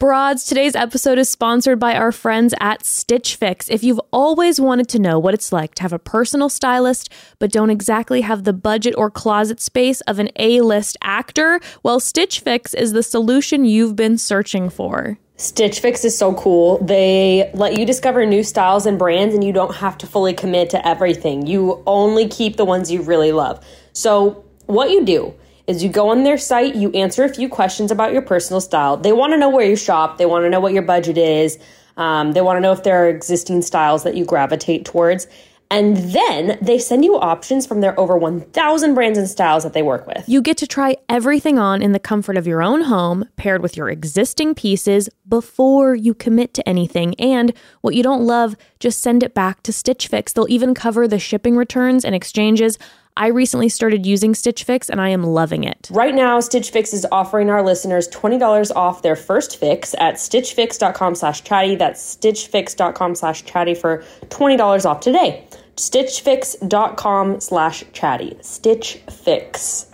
Broads, today's episode is sponsored by our friends at Stitch Fix. If you've always wanted to know what it's like to have a personal stylist, but don't exactly have the budget or closet space of an A list actor, well, Stitch Fix is the solution you've been searching for. Stitch Fix is so cool. They let you discover new styles and brands, and you don't have to fully commit to everything. You only keep the ones you really love. So, what you do is you go on their site, you answer a few questions about your personal style. They want to know where you shop, they want to know what your budget is, um, they want to know if there are existing styles that you gravitate towards. And then they send you options from their over 1,000 brands and styles that they work with. You get to try everything on in the comfort of your own home, paired with your existing pieces before you commit to anything. And what you don't love, just send it back to Stitch Fix. They'll even cover the shipping returns and exchanges. I recently started using Stitch Fix and I am loving it. Right now, Stitch Fix is offering our listeners $20 off their first fix at stitchfix.com slash chatty. That's stitchfix.com slash chatty for $20 off today. stitchfix.com slash chatty. Stitch Fix.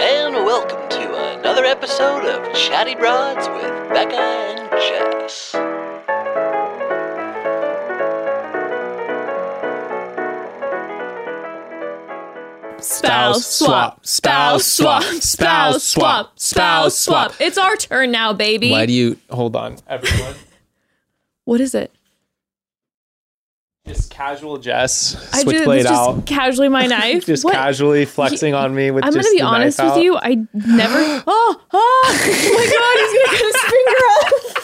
And welcome to another episode of Chatty Broads with Bekah and Jess. Spouse swap, spouse swap, spouse swap, spouse swap. It's our turn now, baby. Why do you hold on, everyone? What is it? just casual Jess, switchblade just out, casually my knife. just What? casually flexing on me with I'm just gonna be the honest knife with out. you. I never. Oh, oh, oh my god! He's gonna cut his finger off.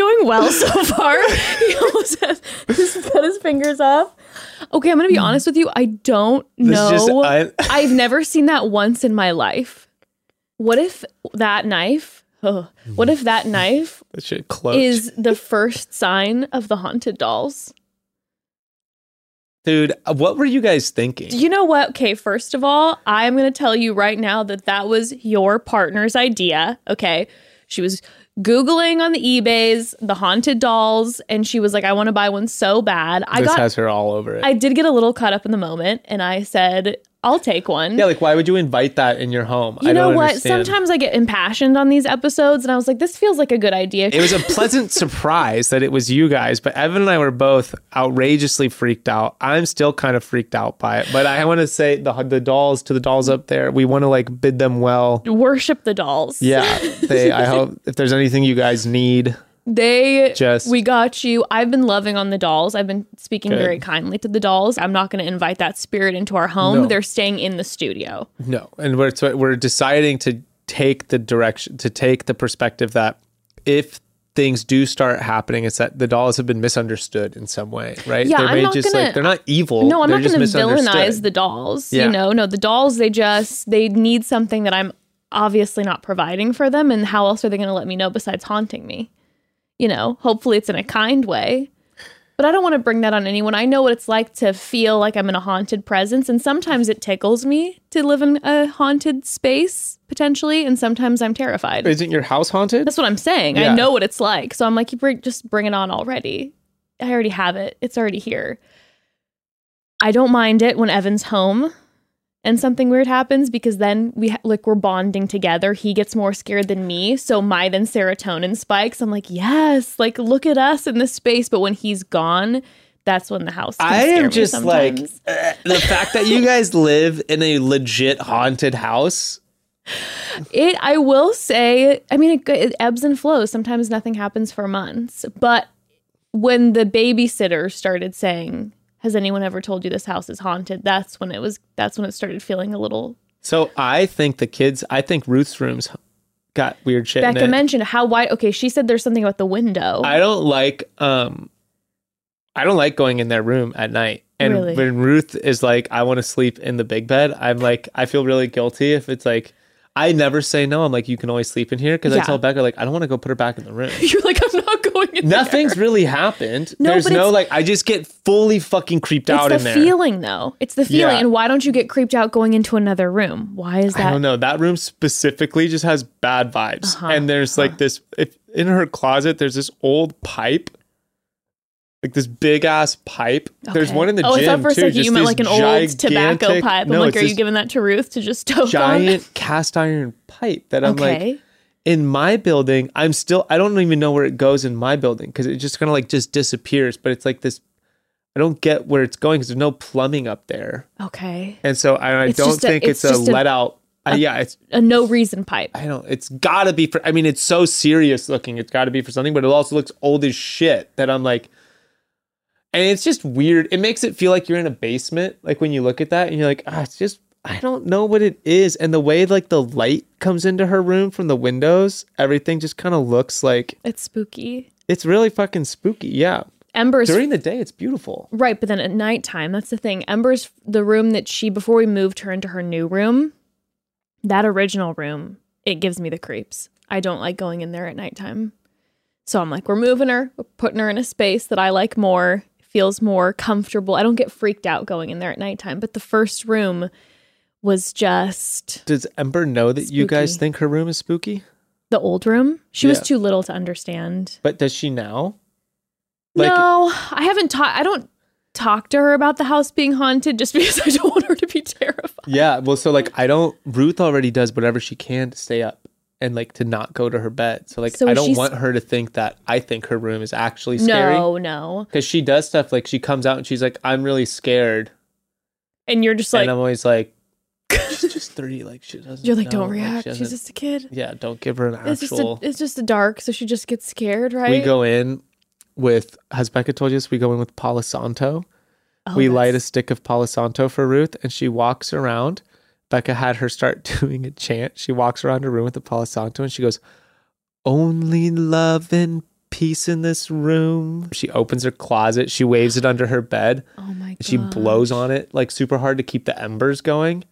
Going well so far. he almost has he's cut his fingers off. Okay, I'm gonna be hmm. honest with you. I don't This know. just- I- I've never seen that once in my life. What if that knife? ugh, what if that hmm. knife That shit close. is the first sign of the haunted dolls. Dude, uh, what were you guys thinking? You know what? Okay, first of all, I'm going to tell you right now that that was your partner's idea. Okay. She was Googling on the eBays the haunted dolls, and she was like, I want to buy one so bad. I this got, has her all over it. I did get a little caught up in the moment, and I said, I'll take one. yeah, like why would you invite that in your home? you I know don't what? understand. Sometimes I get impassioned on these episodes, and I was like, this feels like a good idea. it was a pleasant surprise that it was you guys, but Evan and I were both outrageously freaked out. I'm still kind of freaked out by it, but I want to say the the dolls to the dolls up there. We want to like bid them well. Worship the dolls. Yeah, they. I hope if there's anything you guys need, They Just- we got you. I've been loving on the dolls. I've been speaking Good. very kindly to the dolls. I'm not going to invite that spirit into our home. No. They're staying in the studio. No, and we're we're deciding to take the direction to take the perspective that if things do start happening, it's that the dolls have been misunderstood in some way, right? Yeah, they're I'm not just gonna- like they're not evil. No, I'm not going to villainize the dolls. Yeah. You know, no, the dolls they just they need something that I'm obviously not providing for them and how else are they going to let me know besides haunting me? You know, hopefully it's in a kind way. But I don't want to bring that on anyone. I know what it's like to feel like I'm in a haunted presence and sometimes it tickles me to live in a haunted space potentially and sometimes I'm terrified. Isn't your house haunted? That's what I'm saying. Yeah. I know what it's like. So I'm like, you bring, just bring it on already. I already have it. It's already here. I don't mind it when Evan's home and something weird happens because then we ha- like we're bonding together. He gets more scared than me, so my then serotonin spikes. I'm like, yes, like look at us in this space. But when he's gone, that's when the house. I am just like uh, the fact that you guys live in a legit haunted house. It, I will say, I mean, it, it ebbs and flows. Sometimes nothing happens for months. But when the babysitter started saying, "Has anyone ever told you this house is haunted?" That's when it was. That's when it started feeling a little. So I think the kids. I think Ruth's rooms got weird shit in Bekah mentioned how wide. Okay, she said there's something about the window. I don't like um I don't like going in their room at night. And Really? when Ruth is like, I want to sleep in the big bed, I'm like, I feel really guilty if it's like I never say no. I'm like, you can always sleep in here because Yeah. I tell Bekah like I don't want to go put her back in the room. You're like, I'm not going in. there." Nothing's really happened. No, There's no like I just get fully fucking creeped out in there. feeling, though. It's the feeling. Yeah. And why don't you get creeped out going into another room? Why is that? I don't know. That room specifically just has bad vibes. Uh-huh, And there's like this if in her closet there's this old pipe like this big ass pipe. There's one in the oh, gym I thought for a second you meant like an old tobacco pipe. I'm No, like, are you giving that to Ruth to just toke giant cast iron pipe that? I'm like in my building, I'm still I don't even know where it goes in my building because it just kind of like just disappears. But it's like this. I don't get where it's going because there's no plumbing up there, okay. and so I, I don't just a- think it's it's, a, a- let out. uh, yeah, it's A no reason pipe. I don't. It's got to be for. I mean, it's so serious looking. It's got to be for something, but it also looks old as shit. That I'm like, and it's just weird. It makes it feel like you're in a basement. Like when you look at that, and you're like, ah, it's just. I don't know what it is, and the way like the light comes into her room from the windows, everything just kind of looks like It's spooky. it's really fucking spooky. Yeah, Ember's during the day it's beautiful. right, but then at nighttime, that's the thing. Ember's the room that she before we moved her into her new room. That original room, it gives me the creeps. I don't like going in there at nighttime. So I'm like, we're moving her, we're putting her in a space that I like more, feels more comfortable. I don't get freaked out going in there at nighttime. But the first room was just Does Ember know that you guys think her room is spooky? the old room. She was too little to understand. But does she now? no, I haven't taught. I don't talk to her about the house being haunted just because I don't want her to be terrified. Yeah, well, so like I don't. Ruth already does whatever she can to stay up and like to not go to her bed. So like So I don't want her to think that I think her room is actually scary. No, no. because she does stuff like she comes out and she's like, "I'm really scared," And you're just like, and I'm always like, "She's just three. Like she doesn't." you're like, know, don't react. she She's just a kid. yeah. Don't give her an It's just a, actual. it's just a dark, so she just gets scared, right? We go in with. Has Bekah told you this? We go in with Palo Santo. Oh, we light a stick of Palo Santo for Ruth, and she walks around. Bekah had her start doing a chant. She walks around her room with the Palo Santo, and she goes, "Only love and peace in this room." She opens her closet. She waves it under her bed. Oh my god. she blows on it like super hard to keep the embers going.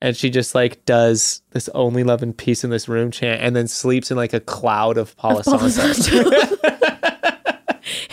And she just like does this "Only love and peace in this room" chant, and then sleeps in like a cloud of Palo Santo.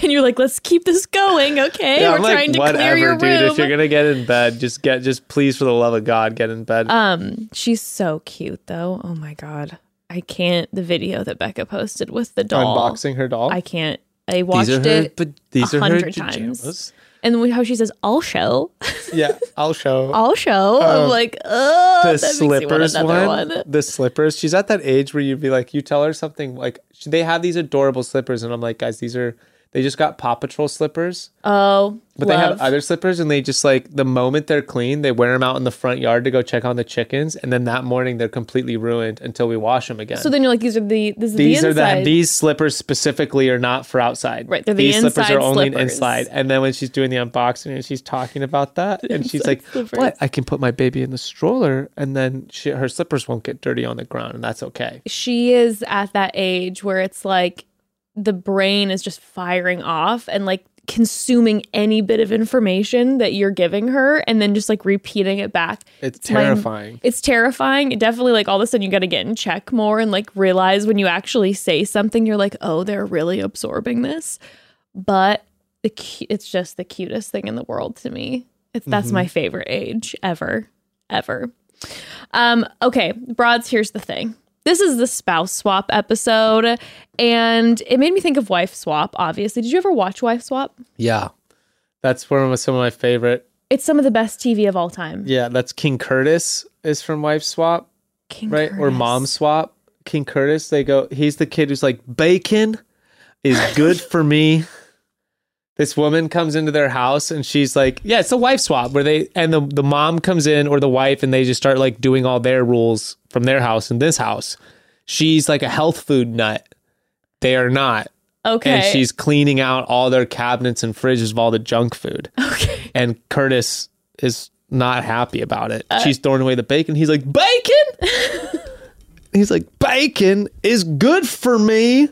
And you're like, let's keep this going, okay? Yeah, We're I'm like, trying to whatever, clear your dude. room. If you're gonna get in bed, just get, just please, for the love of God, get in bed. Um, she's so cute though. Oh my god. I can't the video that Bekah posted with the doll. Unboxing her doll. I can't. I watched her, it but these a are her hundred pajamas. times. and how she says, "I'll show, Yeah, I'll show. I'll show." I'm Um, like, oh, the that makes me want slippers one, one. the slippers. She's at that age where you'd be like, you tell her something like they have these adorable slippers, and I'm like, guys, these are they just got Paw Patrol slippers, Oh, but they have other slippers, and they just like the moment they're clean, they wear them out in the front yard to go check on the chickens, and then that morning they're completely ruined until we wash them again. So then you're like, these are the this is these the are the these slippers specifically are not for outside. Right, they're the these slippers are only slippers. inside. And then when she's doing the unboxing and she's talking about that, and she's like, slippers. "What? I can put my baby in the stroller, and then she, her slippers won't get dirty on the ground, and that's okay." she is at that age where it's like the brain is just firing off and like consuming any bit of information that you're giving her and then just like repeating it back. It's my- terrifying. It's terrifying. It definitely like all of a sudden you got to get in check more and like realize when you actually say something you're like, "Oh, they're really absorbing this." But the cu- it's just the cutest thing in the world to me. It's that's my favorite age ever ever. Um okay, broads, here's the thing. This is the spouse swap episode and it made me think of wife swap obviously. Did you ever watch wife swap? yeah, that's one of some of my favorite. It's some of the best TV of all time. Yeah, that's King Curtis is from Wife Swap. King right? Or mom swap. King Curtis, they go, he's the kid who's like, bacon is good for me. This woman comes into their house and she's like, yeah, it's a wife swap where they, and the, the mom comes in or the wife and they just start like doing all their rules from their house in this house. She's like a health food nut. They are not. Okay. And she's cleaning out all their cabinets and fridges of all the junk food. okay. And Curtis is not happy about it. Uh, She's throwing away the bacon. He's like, Bacon? He's like, Bacon is good for me.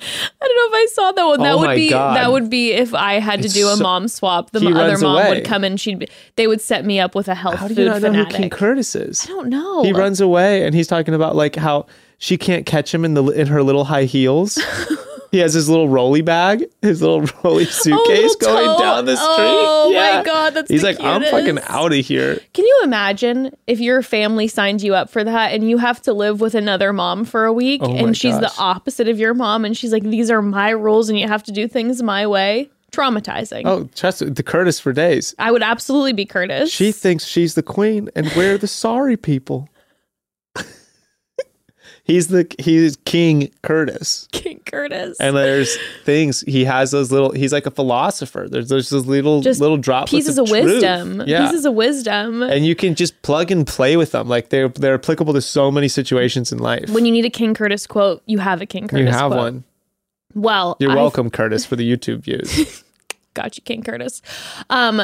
I don't know if I saw that one. That Oh would be God. that would be if I had to It's do a so- mom swap. The He other mom away. would come and she'd be, they would set me up with a health How do food you not know fanatic. who King Curtis is? I don't know. He runs away and he's talking about like how she can't catch him in the in her little high heels. he has his little rolly bag, his little rolly Oh, suitcase little going down the oh street. Oh Yeah. my god, that's He's like, I'm fucking out of here. Can you imagine if your family signed you up for that and you have to live with another mom for a week Oh and she's the opposite of your mom and she's like, these are my rules and you have to do things my way? Traumatizing. Oh, trust the Curtis for days. I would absolutely be Curtis. She thinks she's the queen, and we're the sorry people. He's the he's King Curtis, King Curtis. and there's things he has those little. He's like a philosopher. There's there's those little Just little droplets pieces of, of, wisdom. Yeah, Pieces of wisdom. and you can just plug and play with them. Like they're they're applicable to so many situations in life. when you need a King Curtis quote, you have a King Curtis you have quote. one. Well, You're I welcome, Curtis, for the YouTube views. got you, King Curtis. Um,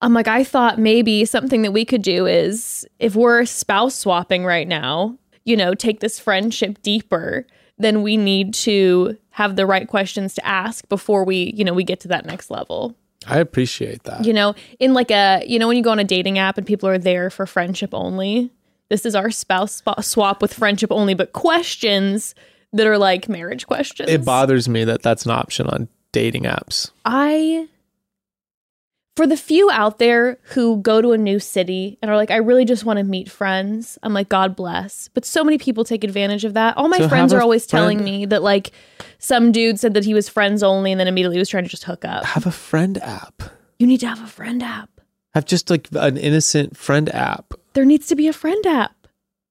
I'm like, I thought maybe something that we could do is if we're spouse swapping right now, you know, take this friendship deeper, then we need to have the right questions to ask before we, you know, we get to that next level. I appreciate that. You know, in like a, you know, when you go on a dating app and people are there for friendship only, this is our spouse sp- swap with friendship only, but questions that are like marriage questions. It bothers me that that's an option on dating apps. I for the few out there who go to a new city and are like, I really just want to meet friends, I'm like, God bless. But so many people take advantage of that. All my So friends are always telling me that like some dude said that he was friends only and then immediately was trying to just hook up. Have a friend app. You need to have a friend app. Have just like an innocent friend app. There needs to be a friend app.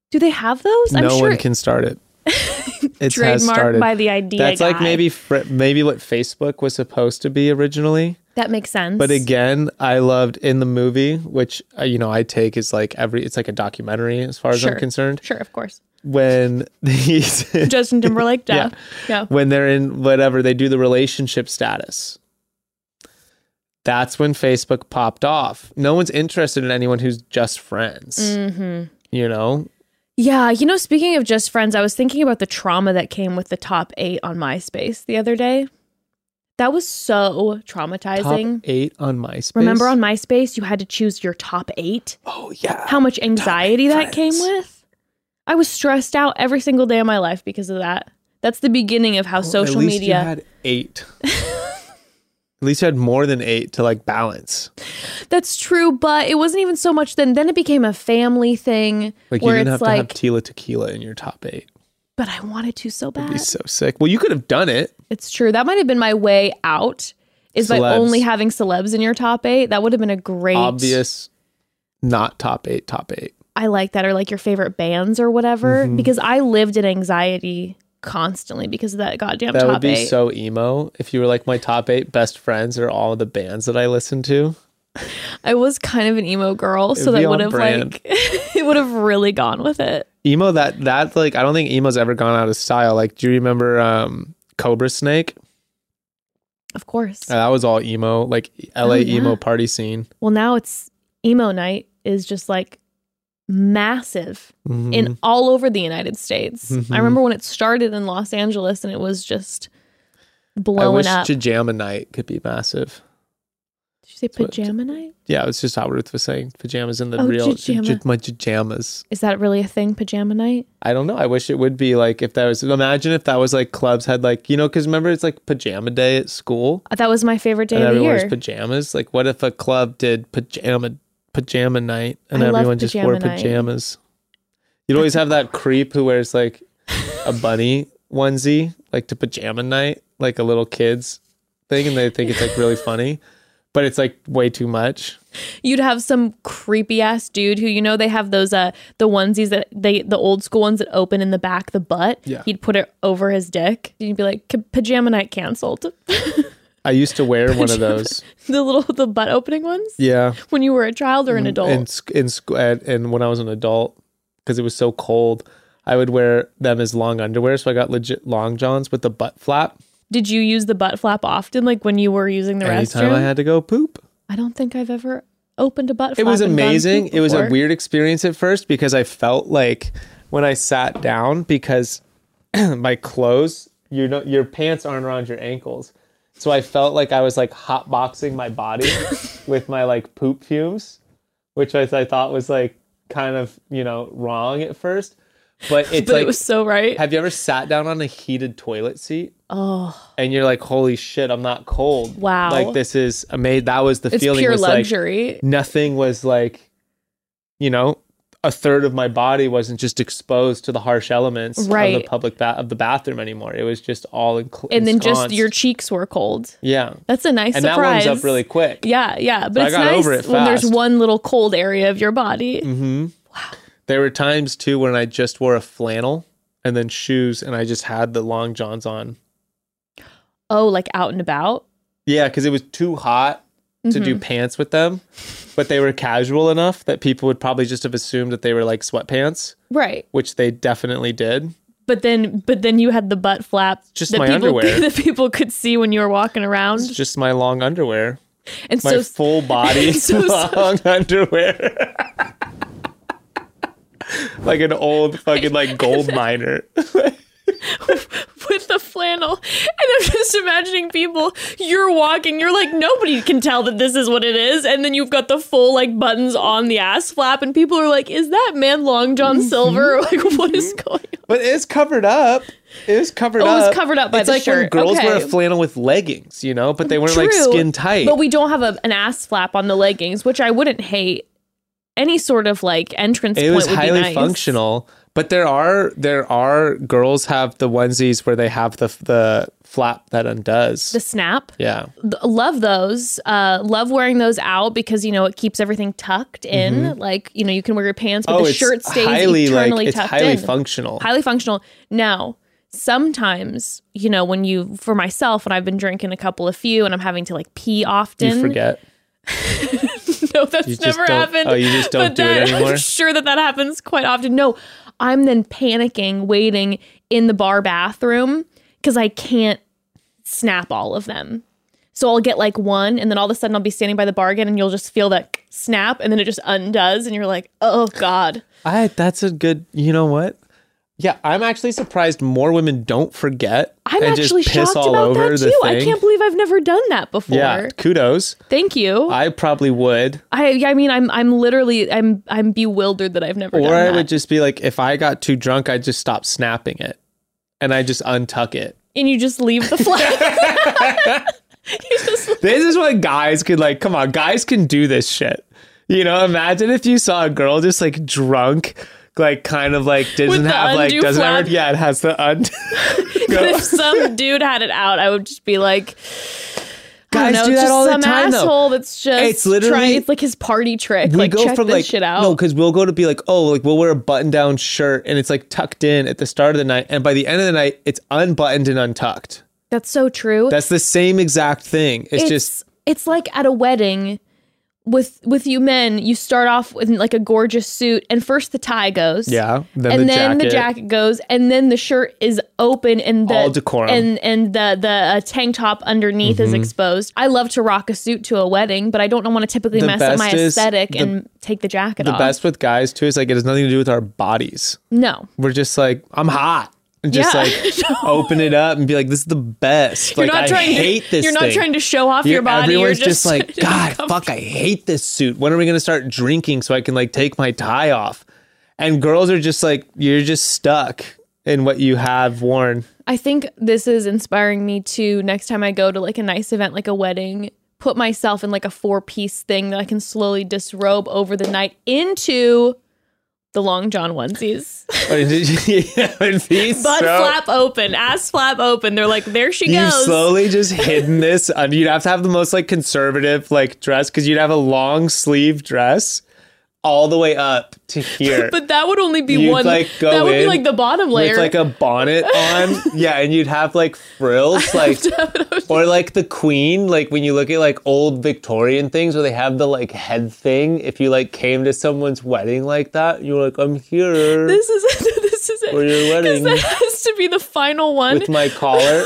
Do they have those? I'm no sure one can start it. It has trademarked started. by the idea. That's like maybe fr- maybe what Facebook was supposed to be originally. That makes sense. But again, I loved in the movie, which uh, you know I take as like every it's like a documentary as far as Sure. I'm concerned. sure, of course. When these Justin Timberlake, Yeah. yeah. yeah. when they're in whatever they do the relationship status. That's when Facebook popped off. No one's interested in anyone who's just friends. Mm-hmm. You know, Yeah, you know, speaking of just friends, I was thinking about the trauma that came with the top eight on MySpace the other day. That was so top traumatizing. eight on MySpace. Remember on MySpace, you had to choose your top eight? Oh yeah. How much anxiety that friends. came with? I was stressed out every single day of my life because of that. That's the beginning of how Well, social at least media. You had eight. at least you had more than eight to like balance. That's true, but it wasn't even so much then. Then it became a family thing Like you where didn't it's have like, to have Tila Tequila in your top eight. But I wanted to so It'd bad. be so sick. Well, you could have done it. It's true. That might have been my way out. Is by only having celebs in your top eight. That would have been a great Obvious, not top eight. Top eight. I like that, or like your favorite bands or whatever. Mm-hmm. Because I lived in anxiety constantly because of that goddamn That top would be eight. so emo if you were like my top eight best friends are all the bands that I listen to. I was kind of an emo girl, so It'd that would have brand. like it would have really gone with it. Emo that that like I don't think emo's ever gone out of style. Like, do you remember um Cobrasnake? Of course. Uh, that was all emo, like LA Oh, yeah. emo party scene. well, now it's emo night is just like massive Mhm. in all over the United States. Mhm. I remember when it started in Los Angeles and it was just blowing I wish up. Pajama Night could be massive. Did you say pajama night? Yeah, it's just how Ruth was saying. Pajamas in the Oh, real pajama. j- my pajamas. Is that really a thing? Pajama night? I don't know. I wish it would be like if that was. Imagine if that was like clubs had like you know because remember it's like pajama day at school uh, That was my favorite day and of the everyone year. wears pajamas. Like what if a club did pajama pajama night and I love everyone just wore pajama night. pajamas? You'd always have that creep who wears like a bunny onesie like to pajama night, like a little kids thing, and they think it's like really funny. But it's like way too much. You'd have some creepy ass dude who you know they have those uh the onesies that they the old school ones that open in the back the butt. Yeah. He'd put it over his dick. And you'd be like pajama night canceled. I used to wear one of those. the little the butt opening ones Yeah. when you were a child or an adult. in sc- in sc- and, and when I was an adult because it was so cold, I would wear them as long underwear. So I got legit long johns with the butt flap. Did you use the butt flap often like when you were using the Anytime restroom? I had to go poop, I don't think I've ever opened a butt flap. it was amazing. It was a weird experience at first because I felt like when I sat down because my clothes, you know, your pants aren't around your ankles. So I felt like I was like hotboxing my body with my like poop fumes, which I, I thought was like kind of, you know, wrong at first. But it's But like it was so right. Have you ever sat down on a heated toilet seat oh, and you're like, "Holy shit, I'm not cold." Wow. Like this is amazing. That was the it's feeling. pure was like luxury. nothing was like, you know, a third of my body wasn't just exposed to the harsh elements of the public ba- of the bathroom anymore. It was just all in and then just your cheeks were cold. yeah. That's a nice And that surprise. warms up really quick. Yeah, yeah, but I it's nice it when there's one little cold area of your body. Mm-hmm. Wow. There were times too when I just wore a flannel and then shoes, and I just had the long johns on. Oh, like out and about. Yeah, because it was too hot to do Mm-hmm. pants with them, but they were casual enough that people would probably just have assumed that they were like sweatpants, Right. which they definitely did. But then but then you had the butt flap Just that my people underwear. that people could see when you were walking around. It's just my long underwear, And my so full body so long underwear. like an old fucking like gold miner. with the flannel. And I'm just imagining people, you're walking, you're like, nobody can tell that this is what it is. And then you've got the full like buttons on the ass flap, and people are like, is that man Long John Mm-hmm. Silver? Like, what is going on? But it's covered up. It was covered Oh, it up. was covered up by it's the like when shirt. girls wear a flannel with leggings, you know, but they weren't like skin tight. But we don't have a, an ass flap on the leggings, which I wouldn't hate. Any sort of like entrance it point was would highly be nice. functional. But there are there are girls have the onesies where they have the the flap that undoes. The snap. yeah. Love those uh love wearing those out because you know it keeps everything tucked in like you know you can wear your pants but Mm-hmm. oh, the shirt stays highly eternally like it's tucked highly in functional. highly functional now sometimes you know when you for myself when i've been drinking a couple of few and i'm having to like pee often you forget. no that's never happened oh, you just don't But do it anymore? i'm sure that that happens quite often no i'm then panicking waiting in the bar bathroom because i can't snap all of them so I'll get like one, and then all of a sudden I'll be standing by the bar again, and you'll just feel that snap, and then it just undoes, and you're like, "Oh God!" I that's a good. You know what? Yeah, I'm actually surprised more women don't forget I'm actually just piss shocked all about over that too. I can't believe I've never done that before. yeah, kudos. Thank you. I, probably would. I I mean, I'm I'm literally I'm I'm bewildered that I've never Or I would just be like, if I got too drunk, I'd just stop snapping it, and I just untuck it. and you just leave the just This is what guys could like. Come on, guys can do this shit. You know, imagine if you saw a girl just like drunk, like kind of like doesn't have like doesn't flap? have yeah, it has the. But if some dude had it out, I would just be like, I Guys don't know, do that just all the some time, though. asshole that's just It's literally- trying. It's like his party trick. we like go check from this like shit out. no, because we'll go to be like, oh, like we'll wear a button down shirt and it's like tucked in at the start of the night, and by the end of the night, it's unbuttoned and untucked. that's so true. That's the same exact thing. It's, it's just it's like at a wedding with with you men you start off with like a gorgeous suit and first the tie goes yeah. Then and the then jacket. the jacket goes and then the shirt is open and the All decorum. and and the the uh, tank top underneath is Mm-hmm. exposed i love to rock a suit to a wedding but i don't want to typically The mess up my best is aesthetic the- and take the jacket off. The off best with guys too is like it has nothing to do with our bodies. no We're just like, I'm hot. And just Yeah. like open it up and be like, this is the best. you're like not I trying hate to this you're not thing. trying to show off You're- your body Everyone's you're just, like, God, fuck, I hate this suit. When are we gonna start drinking so I can like take my tie off? And girls are just like, you're just stuck in what you have worn. I think this is inspiring me to next time I go to like a nice event like a wedding, put myself in like a four piece thing that I can slowly disrobe over the night into the long john onesies. Oh, yeah, it'd Butt so- flap open, ass flap open. They're like, there she you goes. slowly just hidden this. And you'd have to have the most like conservative like dress because you'd have a long sleeve dress all the way up to here. but that would only be You'd, one. like, go that would be like the bottom layer. with like a bonnet on. yeah, and you'd have like frills, like or like the queen, like when you look at like old Victorian things where they have the like head thing. If you like came to someone's wedding like that, you're like, I'm here this is it. This is it. for your wedding that has to be the final one. with my collar.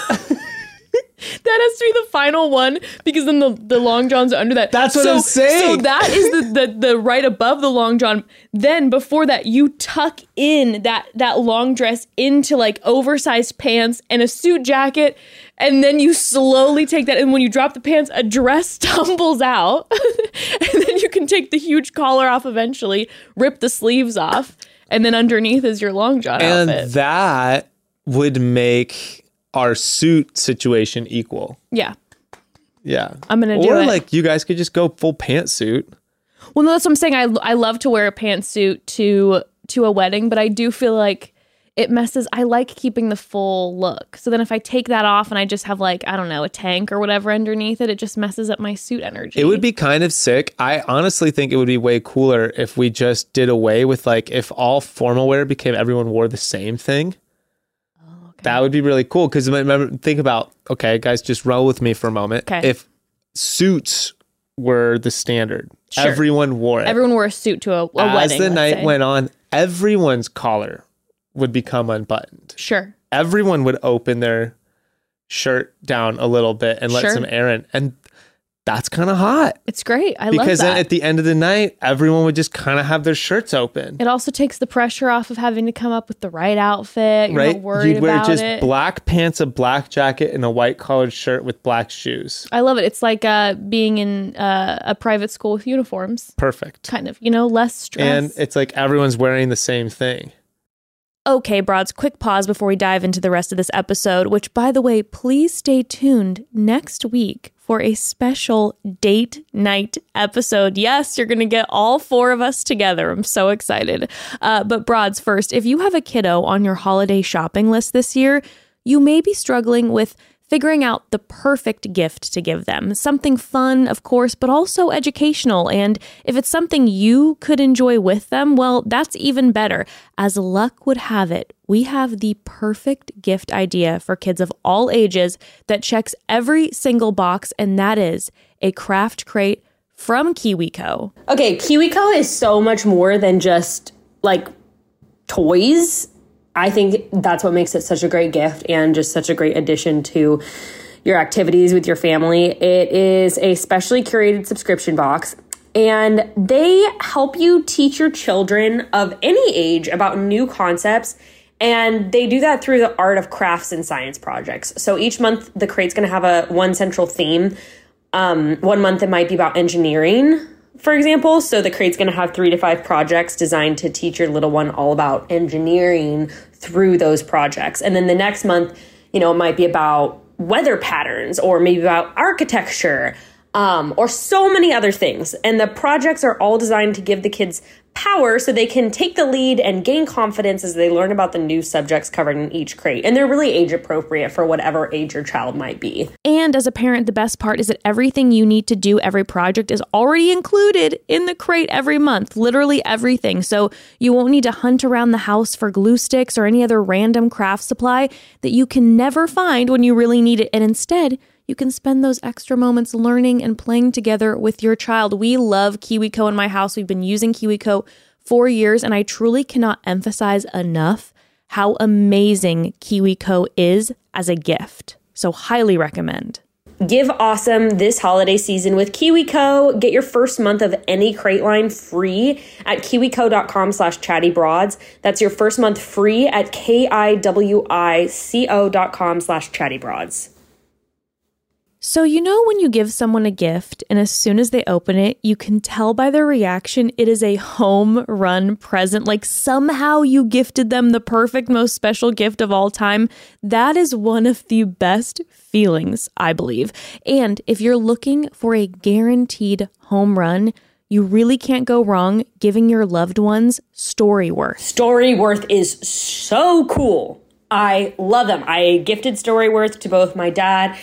That has to be the final one because then the, the long johns are under that. That's what so, I'm saying. So that is the, the the right above the long john. Then before that, you tuck in that that long dress into like oversized pants and a suit jacket, and then you slowly take that. And when you drop the pants, a dress tumbles out, and then you can take the huge collar off eventually, rip the sleeves off, and then underneath is your long john and outfit. that would make our suit situation equal. yeah, Yeah. I'm gonna do or it. like you guys could just go full pantsuit. Well, no, that's what I'm saying. I I love to wear a pantsuit to to a wedding, but I do feel like it messes. I like keeping the full look. So then if I take that off and I just have like I don't know a tank or whatever underneath it, it just messes up my suit energy. It would be kind of sick. I honestly think it would be way cooler if we just did away with like if all formal wear became everyone wore the same thing. That would be really cool because remember, think about okay, guys, just roll with me for a moment. Okay. If suits were the standard, Sure. everyone wore it. Everyone wore a suit to a, a As wedding. the let's night say. went on, everyone's collar would become unbuttoned. Sure. Everyone would open their shirt down a little bit and let Sure. some air in, and that's kind of hot It's great. I because love then that. at the end of the night, everyone would just kind of have their shirts open. it also takes the pressure off of having to come up with the right outfit. You're right? You'd wear about just it. black pants, a black jacket, and a white collared shirt with black shoes. I love it. It's like uh, being in uh, a private school with uniforms, Perfect. kind of. You know, less stress. And it's like everyone's wearing the same thing. Okay, broads, quick pause before we dive into the rest of this episode, which, by the way, please stay tuned next week for a special date night episode. Yes, you're going to get all four of us together. I'm so excited. Uh, but, broads, first, if you have a kiddo on your holiday shopping list this year, you may be struggling with figuring out the perfect gift to give them. Something fun, of course, but also educational. And if it's something you could enjoy with them, well, that's even better. As luck would have it, we have the perfect gift idea for kids of all ages that checks every single box, and that is a craft crate from KiwiCo. Okay, KiwiCo is so much more than just like toys. I think that's what makes it such a great gift and just such a great addition to your activities with your family. It is a specially curated subscription box and they help you teach your children of any age about new concepts and they do that through the art of crafts and science projects. So each month the crate's to have a one central theme. Um, one month it might be about engineering, for example. So the crate's going to have three to five projects designed to teach your little one all about engineering through those projects. And then the next month, you know, it might be about weather patterns or maybe about architecture um, or so many other things. And the projects are all designed to give the kids power so they can take the lead and gain confidence as they learn about the new subjects covered in each crate. And they're really age appropriate for whatever age your child might be. And as a parent, the best part is that everything you need to do every project is already included in the crate every month, literally everything. So you won't need to hunt around the house for glue sticks or any other random craft supply that you can never find when you really need it. And instead, you can spend those extra moments learning and playing together with your child. We love KiwiCo in my house. We've been using KiwiCo for years, and I truly cannot emphasize enough how amazing KiwiCo is as a gift. So, highly recommend. Give awesome this holiday season with KiwiCo. Get your first month of any crate line free at kiwico.com slash chattybroads. That's your first month free at K-I-W-I-C-O dot com slash chattybroads. So, you know, when you give someone a gift and as soon as they open it, you can tell by their reaction it is a home run present. Like somehow you gifted them the perfect, most special gift of all time. That is one of the best feelings, I believe. And if you're looking for a guaranteed home run, you really can't go wrong giving your loved ones Storyworth. Storyworth is so cool. I love them. I gifted Storyworth to both my dad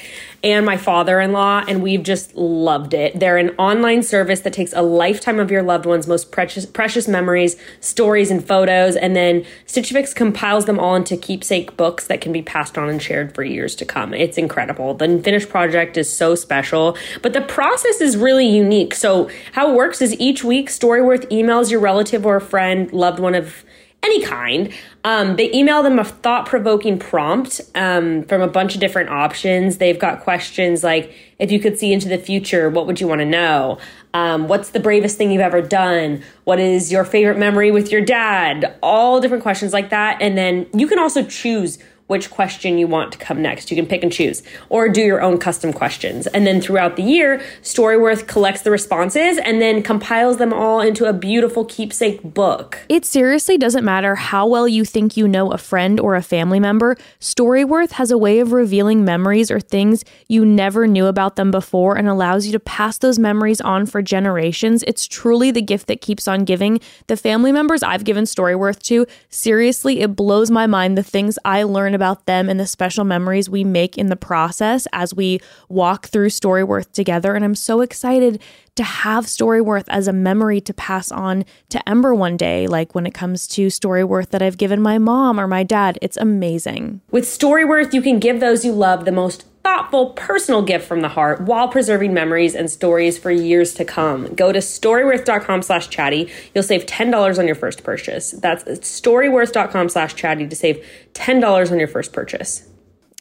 and my father in law, and we've just loved it. They're an online service that takes a lifetime of your loved one's most precious, precious memories, stories, and photos, and then Stitch Fix compiles them all into keepsake books that can be passed on and shared for years to come. It's incredible. The finished project is so special, but the process is really unique. So, how it works is each week, Storyworth emails your relative or friend, loved one of any kind. Um, they email them a thought provoking prompt um, from a bunch of different options. They've got questions like if you could see into the future, what would you want to know? Um, what's the bravest thing you've ever done? What is your favorite memory with your dad? All different questions like that. And then you can also choose which question you want to come next. You can pick and choose or do your own custom questions. And then throughout the year, Storyworth collects the responses and then compiles them all into a beautiful keepsake book. It seriously doesn't matter how well you think you know a friend or a family member. Storyworth has a way of revealing memories or things you never knew about them before and allows you to pass those memories on for generations. It's truly the gift that keeps on giving. The family members I've given Storyworth to, seriously, it blows my mind the things I learn about them and the special memories we make in the process as we walk through Storyworth together. And I'm so excited to have Storyworth as a memory to pass on to Ember one day, like when it comes to Storyworth that I've given my mom or my dad. It's amazing. With Storyworth, you can give those you love the most thoughtful, personal gift from the heart while preserving memories and stories for years to come. Go to storyworth.com slash chatty. You'll save $10 on your first purchase. That's storyworth.com slash chatty to save $10 on your first purchase.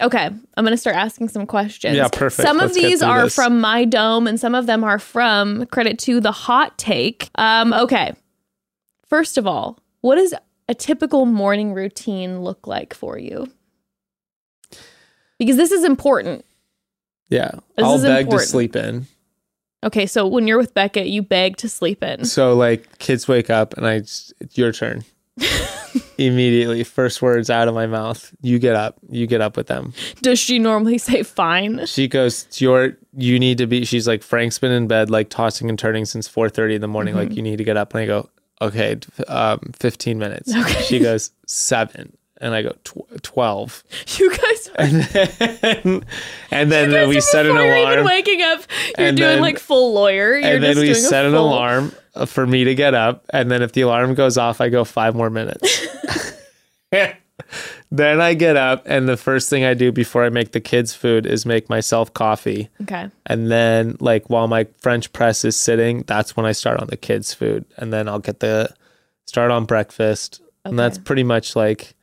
Okay, I'm going to start asking some questions. Yeah, perfect. Some of Let's get these are this. from my dome, and some of them are from credit to the hot take. Um, okay, first of all, what does a typical morning routine look like for you? Because this is important. Yeah. This I'll beg important. to sleep in. Okay, so when you're with Bekah, you beg to sleep in. So like kids wake up and I it's your turn. Immediately, first words out of my mouth. You get up. You get up with them. Does she normally say fine? She goes, your you need to be she's like Frank's been in bed like tossing and turning since 4:30 in the morning Mm-hmm. like you need to get up and I go, "Okay, um 15 minutes." She goes, 7 and I go 12. You guys are And then, and then we set an before you're even alarm. waking up, you're doing then- like full lawyer. You're and then just we set an full- alarm uh, for me to get up and then if the alarm goes off i go five more minutes then i get up and the first thing i do before i make the kids food is make myself coffee Okay. and then like while my french press is sitting that's when i start on the kids food and then i'll get the start on breakfast and that's pretty much like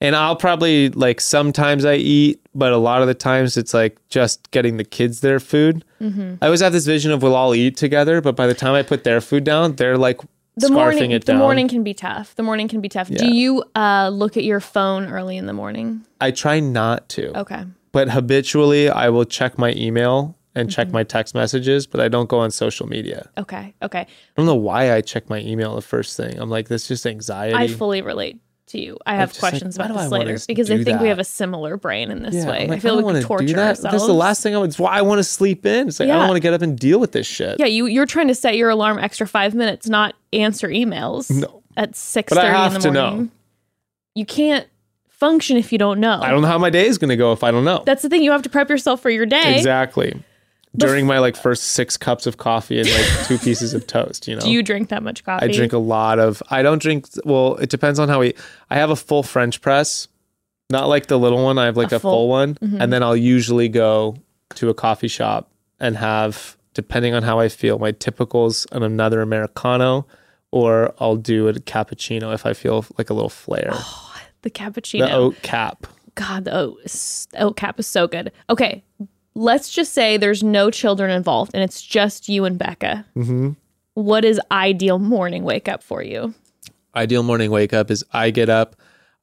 and i'll probably like sometimes i eat but a lot of the times it's like just getting the kids their food Mm-hmm. i always have this vision of we'll all eat together but by the time i put their food down they're like The scarfing morning, it the morning can be tough. The morning can be tough. Do you uh, look at your phone early in the morning? i try not to Okay. but habitually i will check my email and check Mm-hmm. my text messages but i don't go on social media Okay. Okay. i don't know why i check my email the first thing i'm like that's just anxiety I fully relate to you. I have just like, questions about I this later because I think we have a similar brain in this Yeah, way. I'm I feel don't like we torture do that. ourselves. That's the last thing I would. Why I want to sleep in. It's like I don't want to get up and deal with this shit. Yeah, you you're trying to set your alarm extra five minutes, not answer emails. No. At six But I thirty in have the to know. morning. You can't function if you don't know. I don't know how my day is going to go if I don't know. That's the thing. You have to prep yourself for your day. exactly. During my like first six cups of coffee and like two pieces of toast, you know. Do you drink that much coffee? I drink a lot of. I don't drink. Well, it depends on how we. I have a full French press, not like the little one. I have like A a, full- full, one, Mm-hmm. and then I'll usually go to a coffee shop and have, depending on how I feel, my typicals and another americano, or I'll do a cappuccino if I feel like a little flair. the cappuccino. the oat cap. God, the oat, the oat cap is so good. Okay, let's just say there's no children involved and it's just you and Bekah. Mm-hmm. What is ideal morning wake up for you? ideal morning wake up is I get up,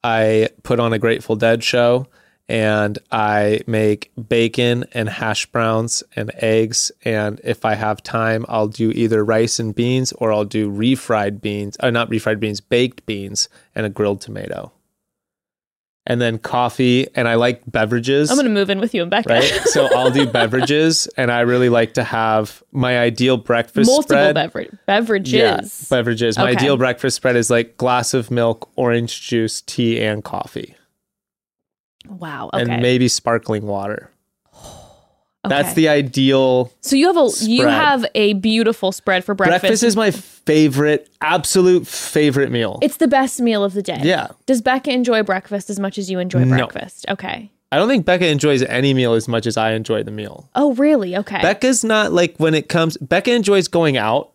I put on a Grateful Dead show, and I make bacon and hash browns and eggs. And if I have time, I'll do either rice and beans or I'll do refried beans, uh, not refried beans, baked beans and a grilled tomato. And then coffee, and I like beverages. I'm gonna move in with you and Bekah. Right, so I'll do beverages, and I really like to have my ideal breakfast Multiple spread. beverage beverages. Yeah, beverages. My ideal breakfast spread is like glass of milk, orange juice, tea, and coffee, wow. Okay. and maybe sparkling water. That's the ideal. So you have a you have a beautiful spread for breakfast. Breakfast is my favorite, absolute favorite meal. it's the best meal of the day. Yeah. Does Bekah enjoy breakfast as much as you enjoy No. breakfast? Okay. I don't think Bekah enjoys any meal as much as I enjoy the meal. Oh, really? Okay. Bekah's not like when it comes. Bekah enjoys going out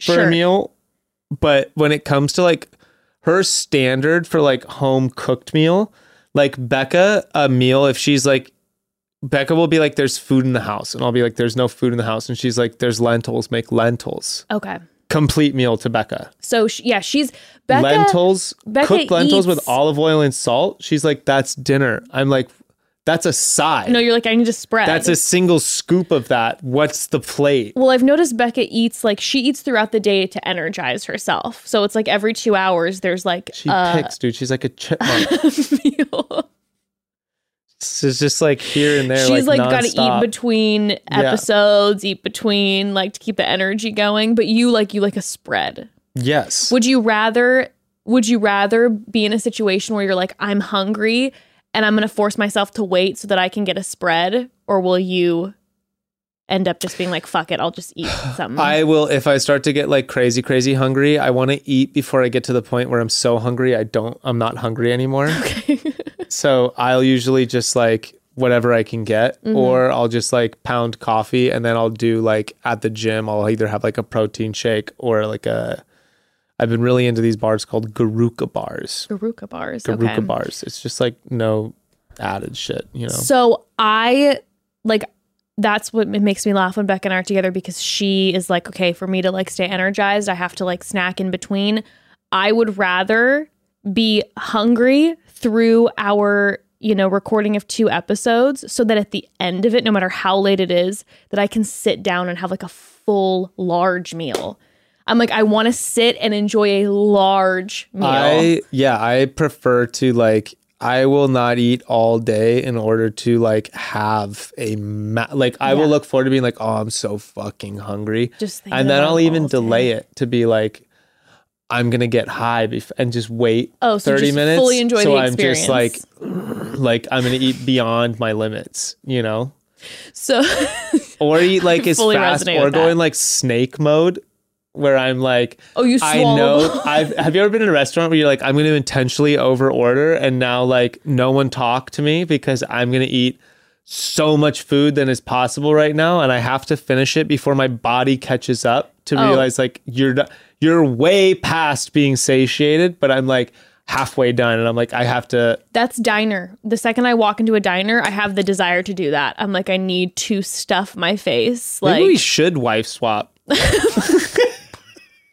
for sure. a meal, but when it comes to like her standard for like home cooked meal, like Bekah, a meal, if she's like, Bekah will be like, there's food in the house. And I'll be like, there's no food in the house. And she's like, there's lentils, make lentils. Okay. complete meal to Bekah. So she, yeah, she's Bekah. lentils, Bekah cooked lentils with olive oil and salt. She's like, that's dinner. I'm like, that's a side. No, you're like I need to spread. that's a single scoop of that. What's the plate? Well, I've noticed Bekah eats like she eats throughout the day to energize herself. So it's like every two hours there's like She a picks, dude. She's like a chipmunk. meal. It's just like here and there. She's like, got to eat between episodes, eat between like to keep the energy going. But you like you like a spread. Yes. Would you rather? Would you rather be in a situation where you're like I'm hungry and I'm gonna force myself to wait so that I can get a spread, or will you end up just being like fuck it, I'll just eat something? I will if I start to get like crazy, crazy hungry. I want to eat before I get to the point where I'm so hungry I don't. I'm not hungry anymore. so I'll usually just like whatever I can get, Mm-hmm. or I'll just like pound coffee, and then I'll do like at the gym. I'll either have like a protein shake or like a. I've been really into these bars called Garuka bars. Garuka bars. Garuka okay. bars. It's just like no added shit, you know. So I like that's what makes me laugh when Beck and I are together because she is like, okay, for me to like stay energized, I have to like snack in between. I would rather be hungry through our, you know, recording of two episodes so that at the end of it, no matter how late it is, that I can sit down and have like a full large meal. I'm like, I want to sit and enjoy a large meal. I yeah, I prefer to like I will not eat all day in order to like have a ma- like I will look forward to being like oh I'm so fucking hungry Just and then I'll even delay day. it to be like I'm gonna get high bef- and just wait Oh, so 30 just minutes fully enjoy so the I'm just like like I'm gonna eat beyond my limits you know so or eat like as fast or go in like snake mode where I'm like Oh, you I swallow. know. I've have you ever been in a restaurant where you're like, I'm going to intentionally over order, and now like no one talk to me because I'm going to eat so much food than is possible right now, and I have to finish it before my body catches up to Oh. realize like you're not- you're way past being satiated, but I'm like halfway done, and I'm like I have to. That's diner. The second I walk into a diner, I have the desire to do that. I'm like, I need to stuff my face. Like, Maybe we should wife swap.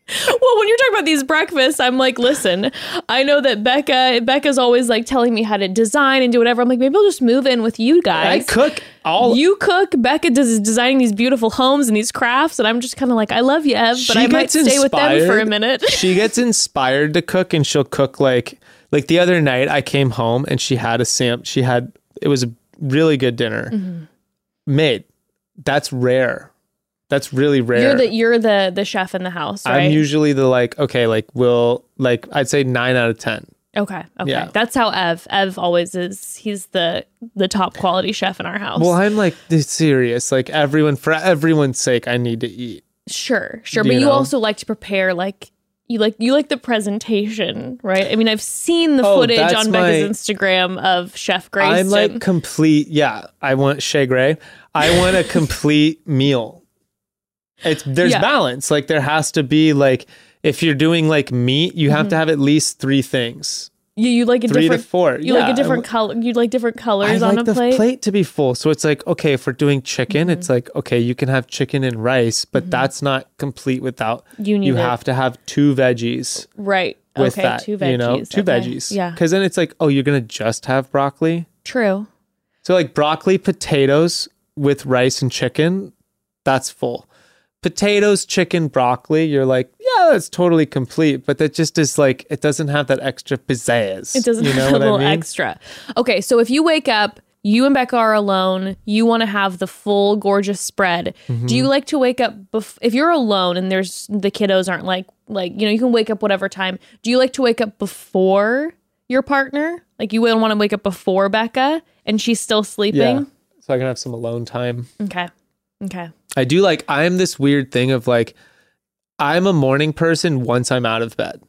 well, when you're talking about these breakfasts, I'm like, listen, I know that Becca, Becca's always like telling me how to design and do whatever. I'm like, maybe I'll just move in with you guys. I cook all. you cook. Becca does designing these beautiful homes and these crafts, and I'm just kind of like, I love you, Ev, but I might stay with them for a minute. she gets inspired to cook and she'll cook like like the other night I came home and she had a sam she had it was a really good dinner Mm-hmm. made. That's rare. That's really rare. You're the you're the the chef in the house, right? I'm usually the like okay like will like I'd say 9 out of 10. okay, okay. Yeah. That's how Ev Ev always is. He's the the top quality chef in our house. Well, I'm like this serious like everyone for everyone's sake I need to eat. Sure, sure. You But you know? also like to prepare like you like you like the presentation, right? I mean, I've seen the Oh, footage on my- Becca's Instagram of Chef Grayston. I'm like complete. Yeah, I want Shay Gray. I want a complete meal. It's there's Yeah. balance. Like there has to be like if you're doing like meat, you have to mm-hmm. have at least three things. you, you like a Three to different four. You Yeah, like a different color. You like different I colors like on a the plate. plate. to be full. So it's like okay, if we're doing chicken, it's mm-hmm. like okay, you can have chicken and rice, but mm-hmm. that's not complete without You you have to have two veggies right? with okay, that. two veggies. You know, two okay. veggies. Yeah, because then it's like oh, you're gonna just have broccoli. true. So like broccoli, potatoes with rice and chicken, that's full. Potatoes, chicken, broccoli, you're like, yeah, that's totally complete. But that just is like it doesn't have that extra pizzazz. It doesn't you know have a little I mean? extra. Okay, so if you wake up, you and Becca are alone, you want to have the full gorgeous spread. Mm-hmm. Do you like to wake up bef- if you're alone and there's the kiddos aren't like like you know you can wake up whatever time. Do you like to wake up before your partner? Like you wouldn't want to wake up before Becca and she's still sleeping? yeah. sleeping? So I can have some alone time. Okay. Okay. I do like I'm this weird thing of like I'm a morning person once I'm out of bed.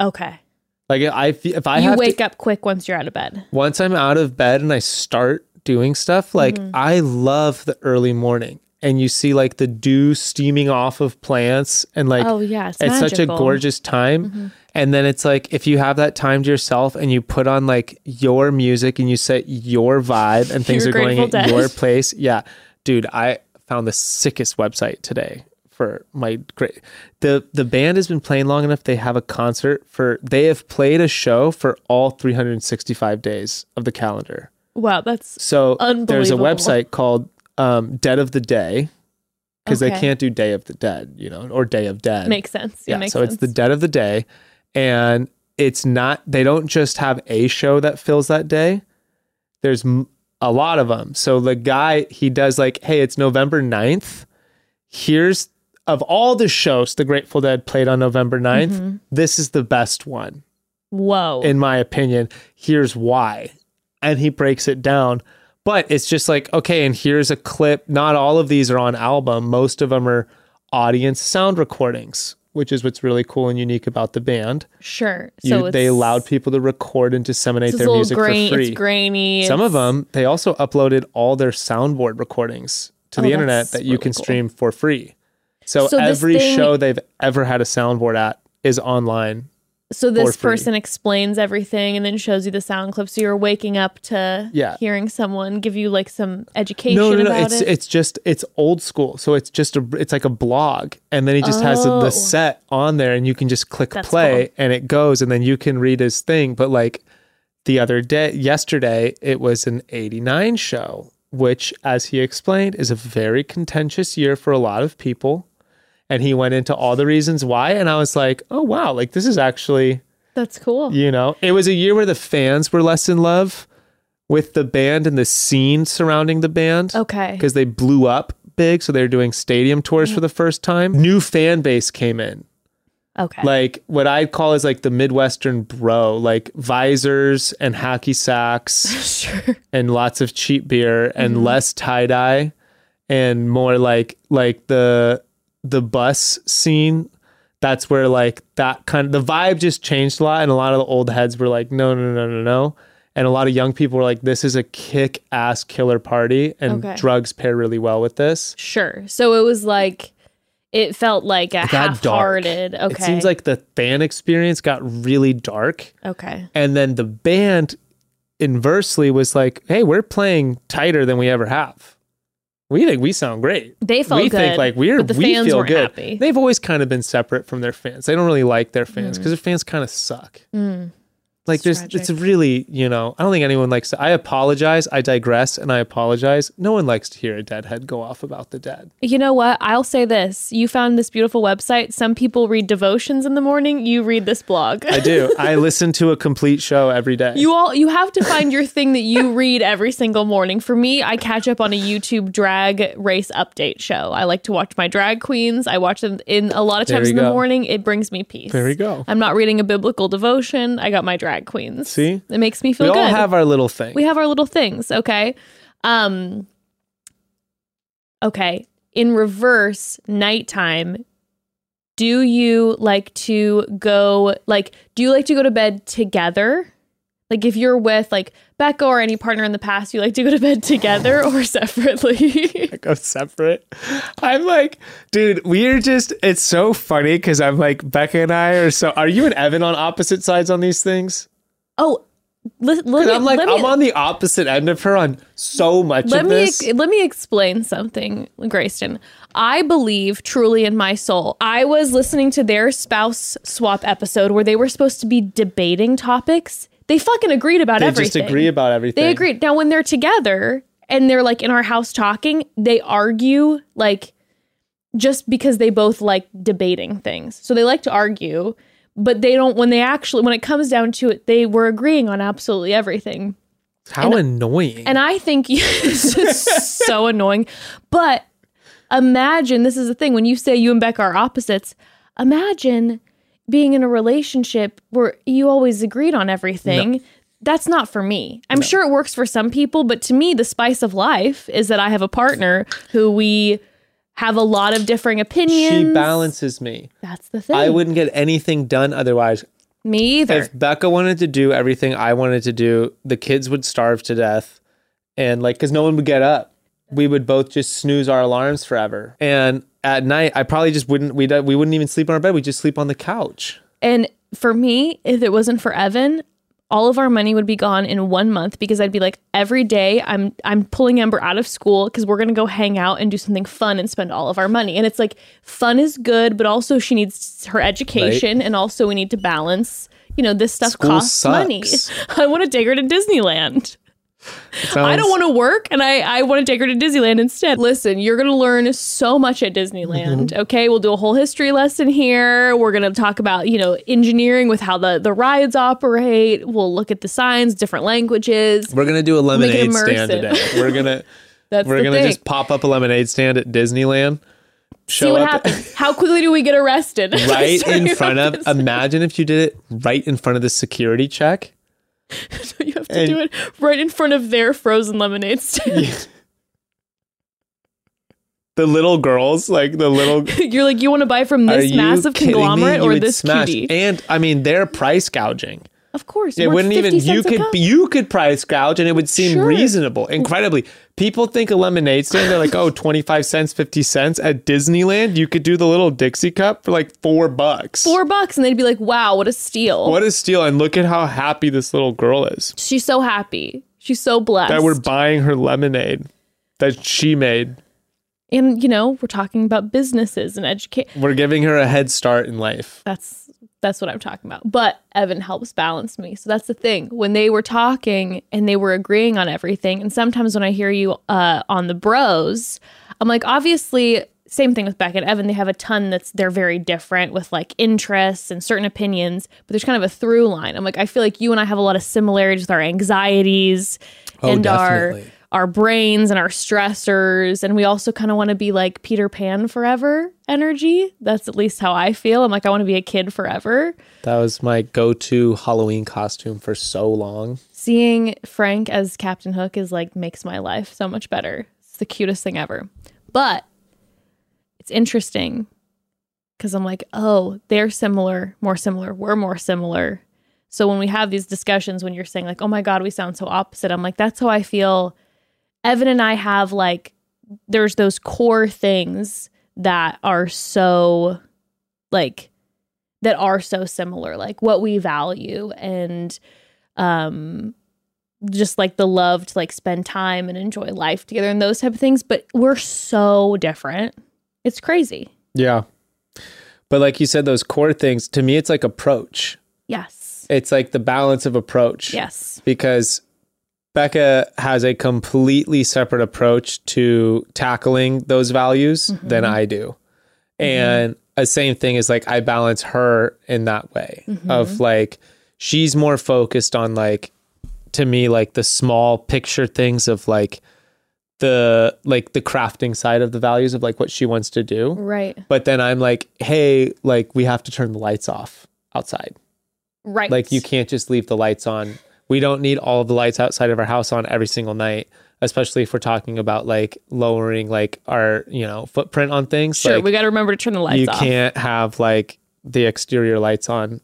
Okay. Like I if I you wake to, up quick once you're out of bed. once I'm out of bed and I start doing stuff, like Mm-hmm. I love the early morning. And you see like the dew steaming off of plants and like Oh yeah, it's, it's such a. Mm-hmm. gorgeous time. And then it's like if you have that time to yourself and you put on like your music and you set your vibe and things are going at your place. Yeah. Dude, I found the sickest website today for my great the the band has been playing long enough. They have a concert for they have played a show for all 365 days of the calendar. Wow, that's so there's a website called um, dead of the day because they can't do day of the dead you know or day of dead. Makes sense. Yeah, yeah makes so sense. it's the dead of the day and it's not they don't just have a show that fills that day. There's m- a lot of them so the guy he does like hey it's november 9th here's of all the shows the grateful dead played on november 9th Mm-hmm. this is the best one. Whoa. in my opinion. Here's why. And he breaks it down. But it's just like okay and here's a clip. Not all of these are on album. Most of them are audience sound recordings which is what's really cool and unique about the band sure. you, So they allowed people to record and disseminate their music grain, for free It's grainy. some of them they also uploaded all their soundboard recordings to the Oh, internet that you really can cool. stream for free so, So every thing- show they've ever had a soundboard at is online So this person explains everything and then shows you the sound clip. So you're waking up to Yeah. hearing someone give you like some education no, no, no. about It's it. it's just it's old school. So it's just a it's like a blog, and then he just has the, Oh. the set on there, and you can just click That's play, cool. and it goes, and then you can read his thing. But like the other day, yesterday, it was an '89 show, which, as he explained, is a very contentious year for a lot of people. And he went into all the reasons why, and I was like, oh wow, like this is actually That's cool. you know, it was a year where the fans were less in love with the band and the scene surrounding the band. Okay. Because they blew up big. So they were doing stadium tours for the first time. New fan base came in. Okay. Like what I'd call is like the Midwestern bro, like visors and hacky sacks sure. and lots of cheap beer and Mm-hmm. less tie dye and more like like the the bus scene that's where like that kind of the vibe just changed a lot and a lot of the old heads were like no no no no no and a lot of young people were like this is a kick ass killer party and Okay. drugs pair really well with this Sure. So it was like it felt like a it got dark half-hearted. Okay. it seems like the fan experience got really dark okay. and then the band inversely was like hey we're playing tighter than we ever have we think we sound great They felt we good. think like we're but the we fans feel good happy. they've always kind of been separate from their fans they don't really like their fans Mm. because their fans kind of suck like there's tragic. it's really you know i don't think anyone likes to i apologize i digress and i apologize no one likes to hear a deadhead go off about the dead You know what? I'll say this. You found this beautiful website. Some people read devotions in the morning. You read this blog. i do i listen to a complete show every day You all you have to find your thing that you read every single morning. For me, I catch up on a YouTube drag race update show. I like to watch my drag queens. I watch them in a lot of times in the go. morning. It brings me peace. There we go. I'm not reading a biblical devotion. I got my drag queens. See? It makes me feel we good. all have our little thing we have our little things, okay? Um Okay. In reverse, nighttime, do you like to go like do you like to go to bed together? Like if you're with like Becca or any partner in the past, you like to go to bed together or separately? I go separate. I'm like, dude, we're just, it's so funny because I'm like, Becca and I are so, are you and Evan on opposite sides on these things? oh, let, let I'm like, me, I'm on the opposite end of her on so much let of me this. let me explain something, Grayston. I believe truly in my soul. I was listening to their spouse swap episode where they were supposed to be debating topics. They fucking agreed about they everything. They just agree about everything. They agreed. Now, when they're together and they're like in our house talking, they argue like just because they both like debating things. So they like to argue, but they don't, when they actually, when it comes down to it, they were agreeing on absolutely everything. How annoying. And I think it's just so annoying. But imagine this is the thing when you say you and Beck are opposites, imagine being in a relationship where you always agreed on everything. That's not for me. I'm sure it works for some people, but to me, the spice of life is that I have a partner who we have a lot of differing opinions. she balances me. That's the thing. I wouldn't get anything done otherwise. Me either. If Becca wanted to do everything I wanted to do, the kids would starve to death. And like, because no one would get up. We would both just snooze our alarms forever. And at night, I probably just wouldn't, we'd, uh, we wouldn't even sleep on our bed. We'd just sleep on the couch. And for me, if it wasn't for Evan, all of our money would be gone in one month because I'd be like every day I'm I'm pulling Ember out of school because we're gonna go hang out and do something fun and spend all of our money. And it's like fun is good, but also she needs her education and also we need to balance. You know, this stuff School costs money. I want to take her to Disneyland. I don't want to work and I, I want to take her to Disneyland instead. Listen, you're going to learn so much at Disneyland. Mm-hmm. Okay. We'll do a whole history lesson here. We're going to talk about, you know, engineering with how the, the rides operate. We'll look at the signs, different languages. We're gonna do a Make it lemonade stand today. We're gonna we're gonna just pop up a lemonade stand at Disneyland. See Show what up happens. How quickly do we get arrested? right Starting in front of. Imagine if you did it right in front of the security check. you have to and- do it right in front of their frozen lemonade stand. The little girls, like the little You're like, you want to buy from this massive conglomerate or this smash- cutie? And I mean, they're price gouging. Of course. It wouldn't even you could you could price gouge and it would seem Sure. reasonable. Incredibly. People think a lemonade stand, they're like, oh, 25 cents, 50 cents. At Disneyland, you could do the little Dixie cup for like four bucks. four bucks and they'd be like wow what a steal What a steal. And look at how happy this little girl is. she's so happy she's so blessed That we're buying her lemonade that she made. and you know we're talking about businesses and educate We're giving her a head start in life. that's that's what i'm talking about but evan helps balance me so that's the thing when they were talking and they were agreeing on everything and sometimes when i hear you uh, on the bros i'm like obviously same thing with Beck and Evan. They have a ton that's they're very different with like interests and certain opinions, but there's kind of a through line. I'm like, I feel like you and I have a lot of similarities with our anxieties Oh, and definitely. our brains and our stressors, and we also kind of want to be like Peter Pan forever energy. That's at least how I feel. I'm like, I want to be a kid forever. That was my go to Halloween costume for so long. Seeing Frank as Captain Hook is like makes my life so much better. It's the cutest thing ever. But it's interesting because I'm like, oh, they're similar, more similar, we're more similar. So when we have these discussions, when you're saying like, oh my God, we sound so opposite, I'm like, that's how I feel. Evan and I have like, there's those core things that are so like, that are so similar, like what we value and, um, just like the love to like spend time and enjoy life together and those type of things. But we're so different. It's crazy. Yeah. But like you said, those core things, to me, it's like approach. Yes. It's like the balance of approach. Yes. Because Becca has a completely separate approach to tackling those values mm-hmm. than I do. And the same thing is like I balance her in that way mm-hmm. of like she's more focused on like to me like the small picture things of like the like the crafting side of the values of like what she wants to do. Right. But then I'm like, hey, like we have to turn the lights off outside. Right. Like you can't just leave the lights on. We don't need all of the lights outside of our house on every single night, especially if we're talking about like lowering like our, you know, footprint on things. Sure. Like we got to remember to turn the lights you off. can't have like the exterior lights on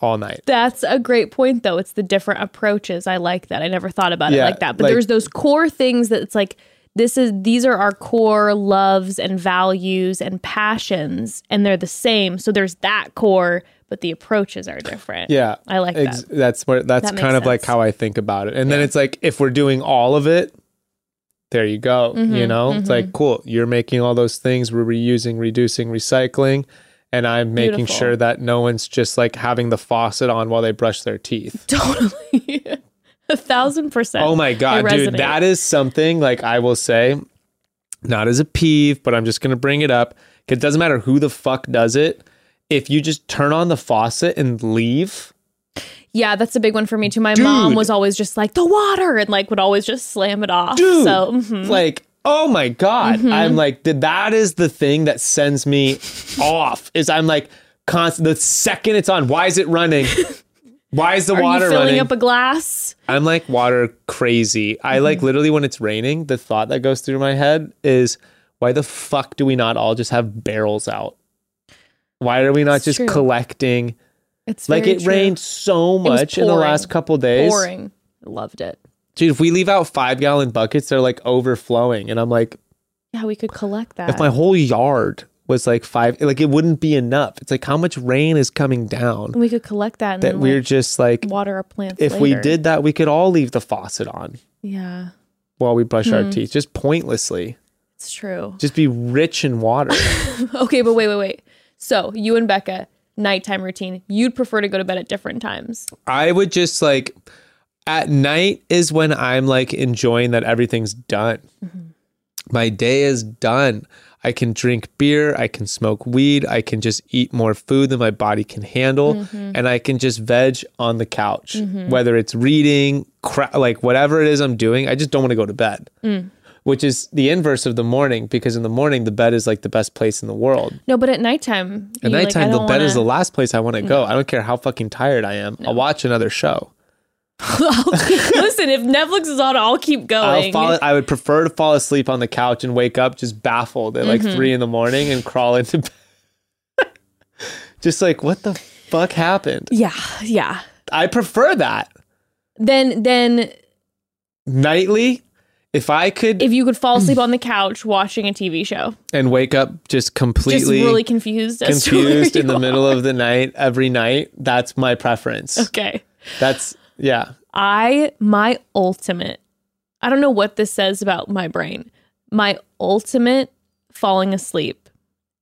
all night. That's a great point, though. It's the different approaches. I like that. I never thought about it like that. But like- there's those core things that it's like, this is these are our core loves and values and passions, and they're the same. So there's that core, but the approaches are different. Yeah. I like Ex- that. That's where that's That kind of like how I think about it. And then it's like if we're doing all of it, there you go. Mm-hmm, you know? It's like cool. You're making all those things, we're reusing, reducing, recycling, and I'm making Beautiful. sure that no one's just like having the faucet on while they brush their teeth. Totally. a thousand percent. Oh my god, dude, that is something like I will say, not as a peeve, but I'm just gonna bring it up. It doesn't matter who the fuck does it. If you just turn on the faucet and leave, Yeah, that's a big one for me too. My mom was always just like the water and like would always just slam it off. dude, So mhm. like, oh my god, Mm-hmm. I'm like, that is the thing that sends me off. Is I'm like, constant. The second it's on, why is it running? Why is the are water you filling running? up a glass? I'm like water crazy. I like Mm-hmm. literally when it's raining, the thought that goes through my head is why the fuck do we not all just have barrels out? Why are we not It's just true. collecting? It's Like it true. rained so much in the last couple days. Boring. Loved it. Dude, if we leave out five gallon buckets, they're like overflowing. And I'm like, Yeah, we could collect that. if my whole yard was like five, like it wouldn't be enough. It's like how much rain is coming down we could collect that and that then we're like, just like, water our plants. if we did that, we could all leave the faucet on yeah, while we brush Hmm. our teeth, just pointlessly. it's true. Just be rich in water. Okay, but wait, wait, wait. So you and Becca, nighttime routine. You'd prefer to go to bed at different times. I would just like at night is when I'm like enjoying that everything's done. Mm-hmm. My day is done. I can drink beer, I can smoke weed, I can just eat more food than my body can handle, mm-hmm. and I can just veg on the couch. Mm-hmm. Whether it's reading, cra- like whatever it is I'm doing, I just don't want to go to bed. Mm. Which is the inverse of the morning because in the morning the bed is like the best place in the world. No, but at nighttime. At you're like, nighttime, the bed is the last place I want to go. I don't care how fucking tired I am. I'll watch another show. Listen, if Netflix is on, I'll keep I'll going. fall, I would prefer to fall asleep on the couch and wake up just baffled at like Mm-hmm. three in the morning and crawl into bed. just like, what the fuck happened? yeah, yeah. I prefer that. Then, then Nightly, if I could if you could fall asleep on the couch watching a TV show, and wake up just just completely really confused, confused in the are. middle of the night every night, that's my preference. Okay. That's, yeah. I my ultimate. I don't know what this says about my brain. My ultimate falling asleep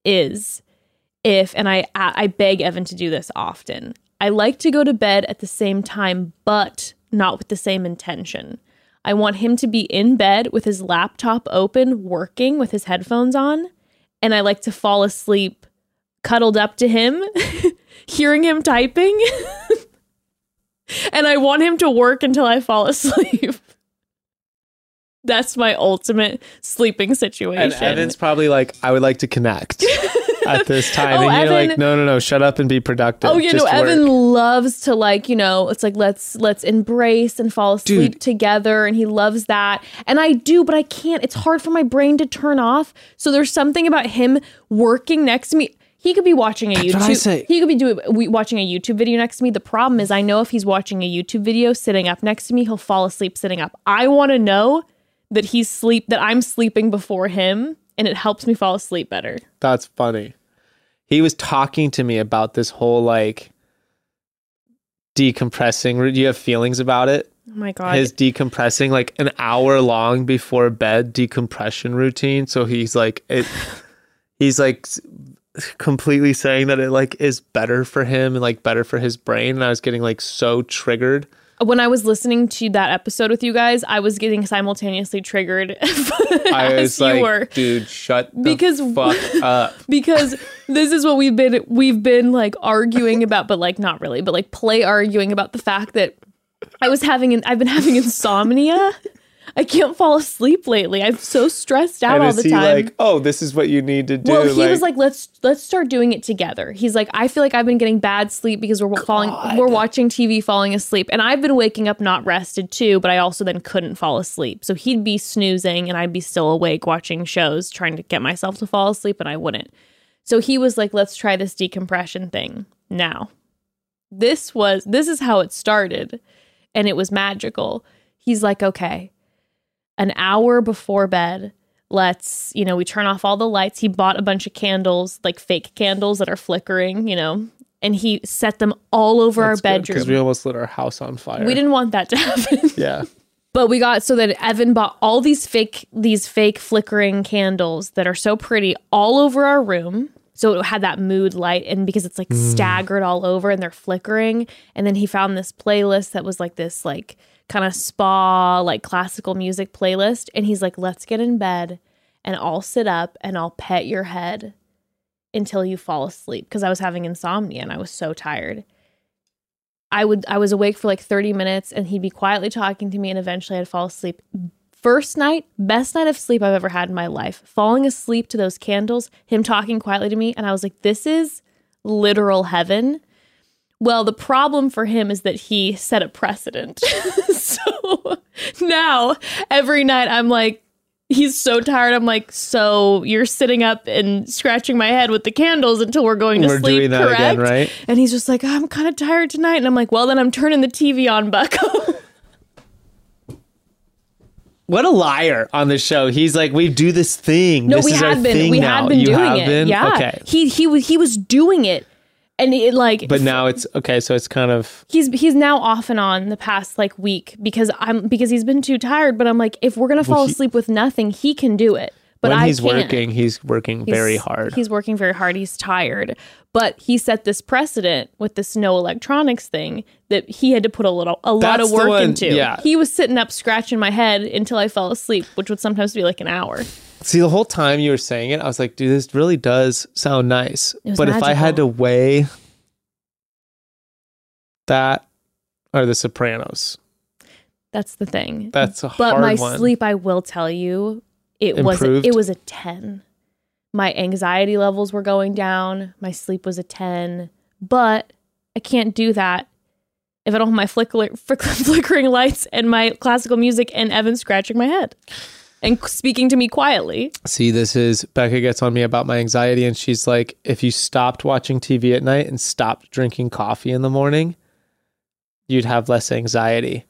is if and I I beg Evan to do this often. I like to go to bed at the same time but not with the same intention. I want him to be in bed with his laptop open working with his headphones on and I like to fall asleep cuddled up to him hearing him typing. and I want him to work until I fall asleep. That's my ultimate sleeping situation. And Evan's probably like, I would like to connect at this oh, time. Oh, and you're Evan- like, no, no, no, shut up and be productive. Oh, you know, Just Evan loves to like, you know, it's like let's let's embrace and fall asleep Dude. together, and he loves that. And I do, but I can't. It's hard for my brain to turn off. So there's something about him working next to me. He could be watching a what YouTube. I say. He could be doing watching a YouTube video next to me. The problem is, I know if he's watching a YouTube video sitting up next to me, he'll fall asleep sitting up. I want to know that he's sleep that I'm sleeping before him, and it helps me fall asleep better. That's funny. He was talking to me about this whole like decompressing. Do you have feelings about it? Oh my god. His decompressing, like an hour long before bed decompression routine. So he's like, it. He's like completely saying that it like is better for him and like better for his brain. And I was getting like so triggered. When I was listening to that episode with you guys, I was getting simultaneously triggered I as was you like, were. dude, shut the Because- fuck up. Because this is what we've been we've been like arguing about, but like not really, but like play arguing about the fact that I was having I've been having insomnia. I can't fall asleep lately. I'm so stressed out And all the he time. like, oh, this is what you need to do? well, he was like, "Let's let's start doing it together." He's like, "I feel like I've been getting bad sleep because we're falling, we're watching TV, falling asleep, and I've been waking up not rested too. But I also then couldn't fall asleep, so he'd be snoozing, and I'd be still awake watching shows, trying to get myself to fall asleep, and I wouldn't. So he was like, "Let's try this decompression thing now." This was this is how it started, and it was magical. He's like, "Okay." An hour before bed, let's you know we turn off all the lights he bought a bunch of candles like fake candles that are flickering you know and he set them all over our bedroom because we almost lit our house on fire. we didn't want that to happen Yeah. but we got so that evan bought all these fake these fake flickering candles that are so pretty all over our room so it had that mood light and because it's like Mm. staggered all over and they're flickering and then he found this playlist that was like this like kind of spa like classical music playlist and he's like let's get in bed and I'll sit up and I'll pet your head until you fall asleep because I was having insomnia and I was so tired. I would I was awake for like 30 minutes and he'd be quietly talking to me and eventually I'd fall asleep. First night, best night of sleep I've ever had in my life. Falling asleep to those candles, him talking quietly to me and I was like this is literal heaven. Well, the problem for him is that he set a precedent. so now every night I'm like he's so tired. I'm like, so you're sitting up and scratching my head with the candles until we're going to We're sleep, doing that correct? again, right? And he's just like, I'm kind of tired tonight. And I'm like, well, then I'm turning the TV on, Bucko. What a liar on the show. He's like, we do this thing. No, this we have been. We now. have been you doing have it. Been? Yeah. Okay. He he was he was doing it, and it like. But now it's okay. So it's kind of he's he's now off and on the past like week because I'm because he's been too tired. But I'm like, if we're gonna fall he- asleep with nothing, he can do it. But when I he's can't. working, he's working very hard. He's working very hard. He's tired. But he set this precedent with this no electronics thing that he had to put a little a lot of work one- into. yeah. He was sitting up scratching my head until I fell asleep, which would sometimes be like an hour. See, the whole time you were saying it, I was like, dude, this really does sound nice. But if I had to weigh that or The Sopranos, That's the thing. that's a hard. but my one. sleep, I will tell you, it was it was a ten. My anxiety levels were going down. My sleep was a ten. But I can't do that if I don't have my flicker, flick- flickering lights and my classical music and Evan scratching my head and speaking to me quietly. See, this is Becca gets on me about my anxiety, and she's like, if you stopped watching TV at night and stopped drinking coffee in the morning, you'd have less anxiety.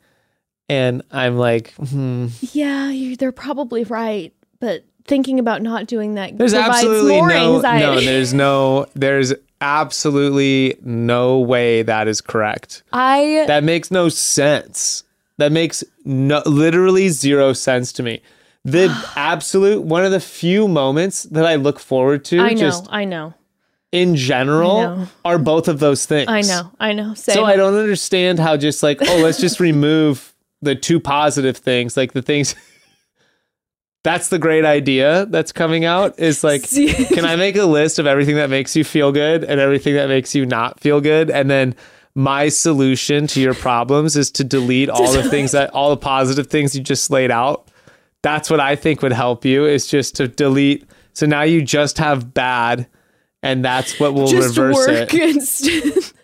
And I'm like, hmm, Yeah, you, they're probably right. But thinking about not doing that there's provides absolutely more no, anxiety. no, there's no, there's absolutely no way that is correct. I That makes no sense. That makes no literally zero sense to me. The absolute one of the few moments that I look forward to I know, just I know, in general know. are both of those things. I know, I know. Same. So I don't understand how just like, oh, let's just remove the two positive things, like the things that's the great idea that's coming out is like can I make a list of everything that makes you feel good and everything that makes you not feel good and then my solution to your problems is to delete all the things that all the positive things you just laid out. That's what I think would help you is just to delete. So now you just have bad and that's what will just reverse work it. instead.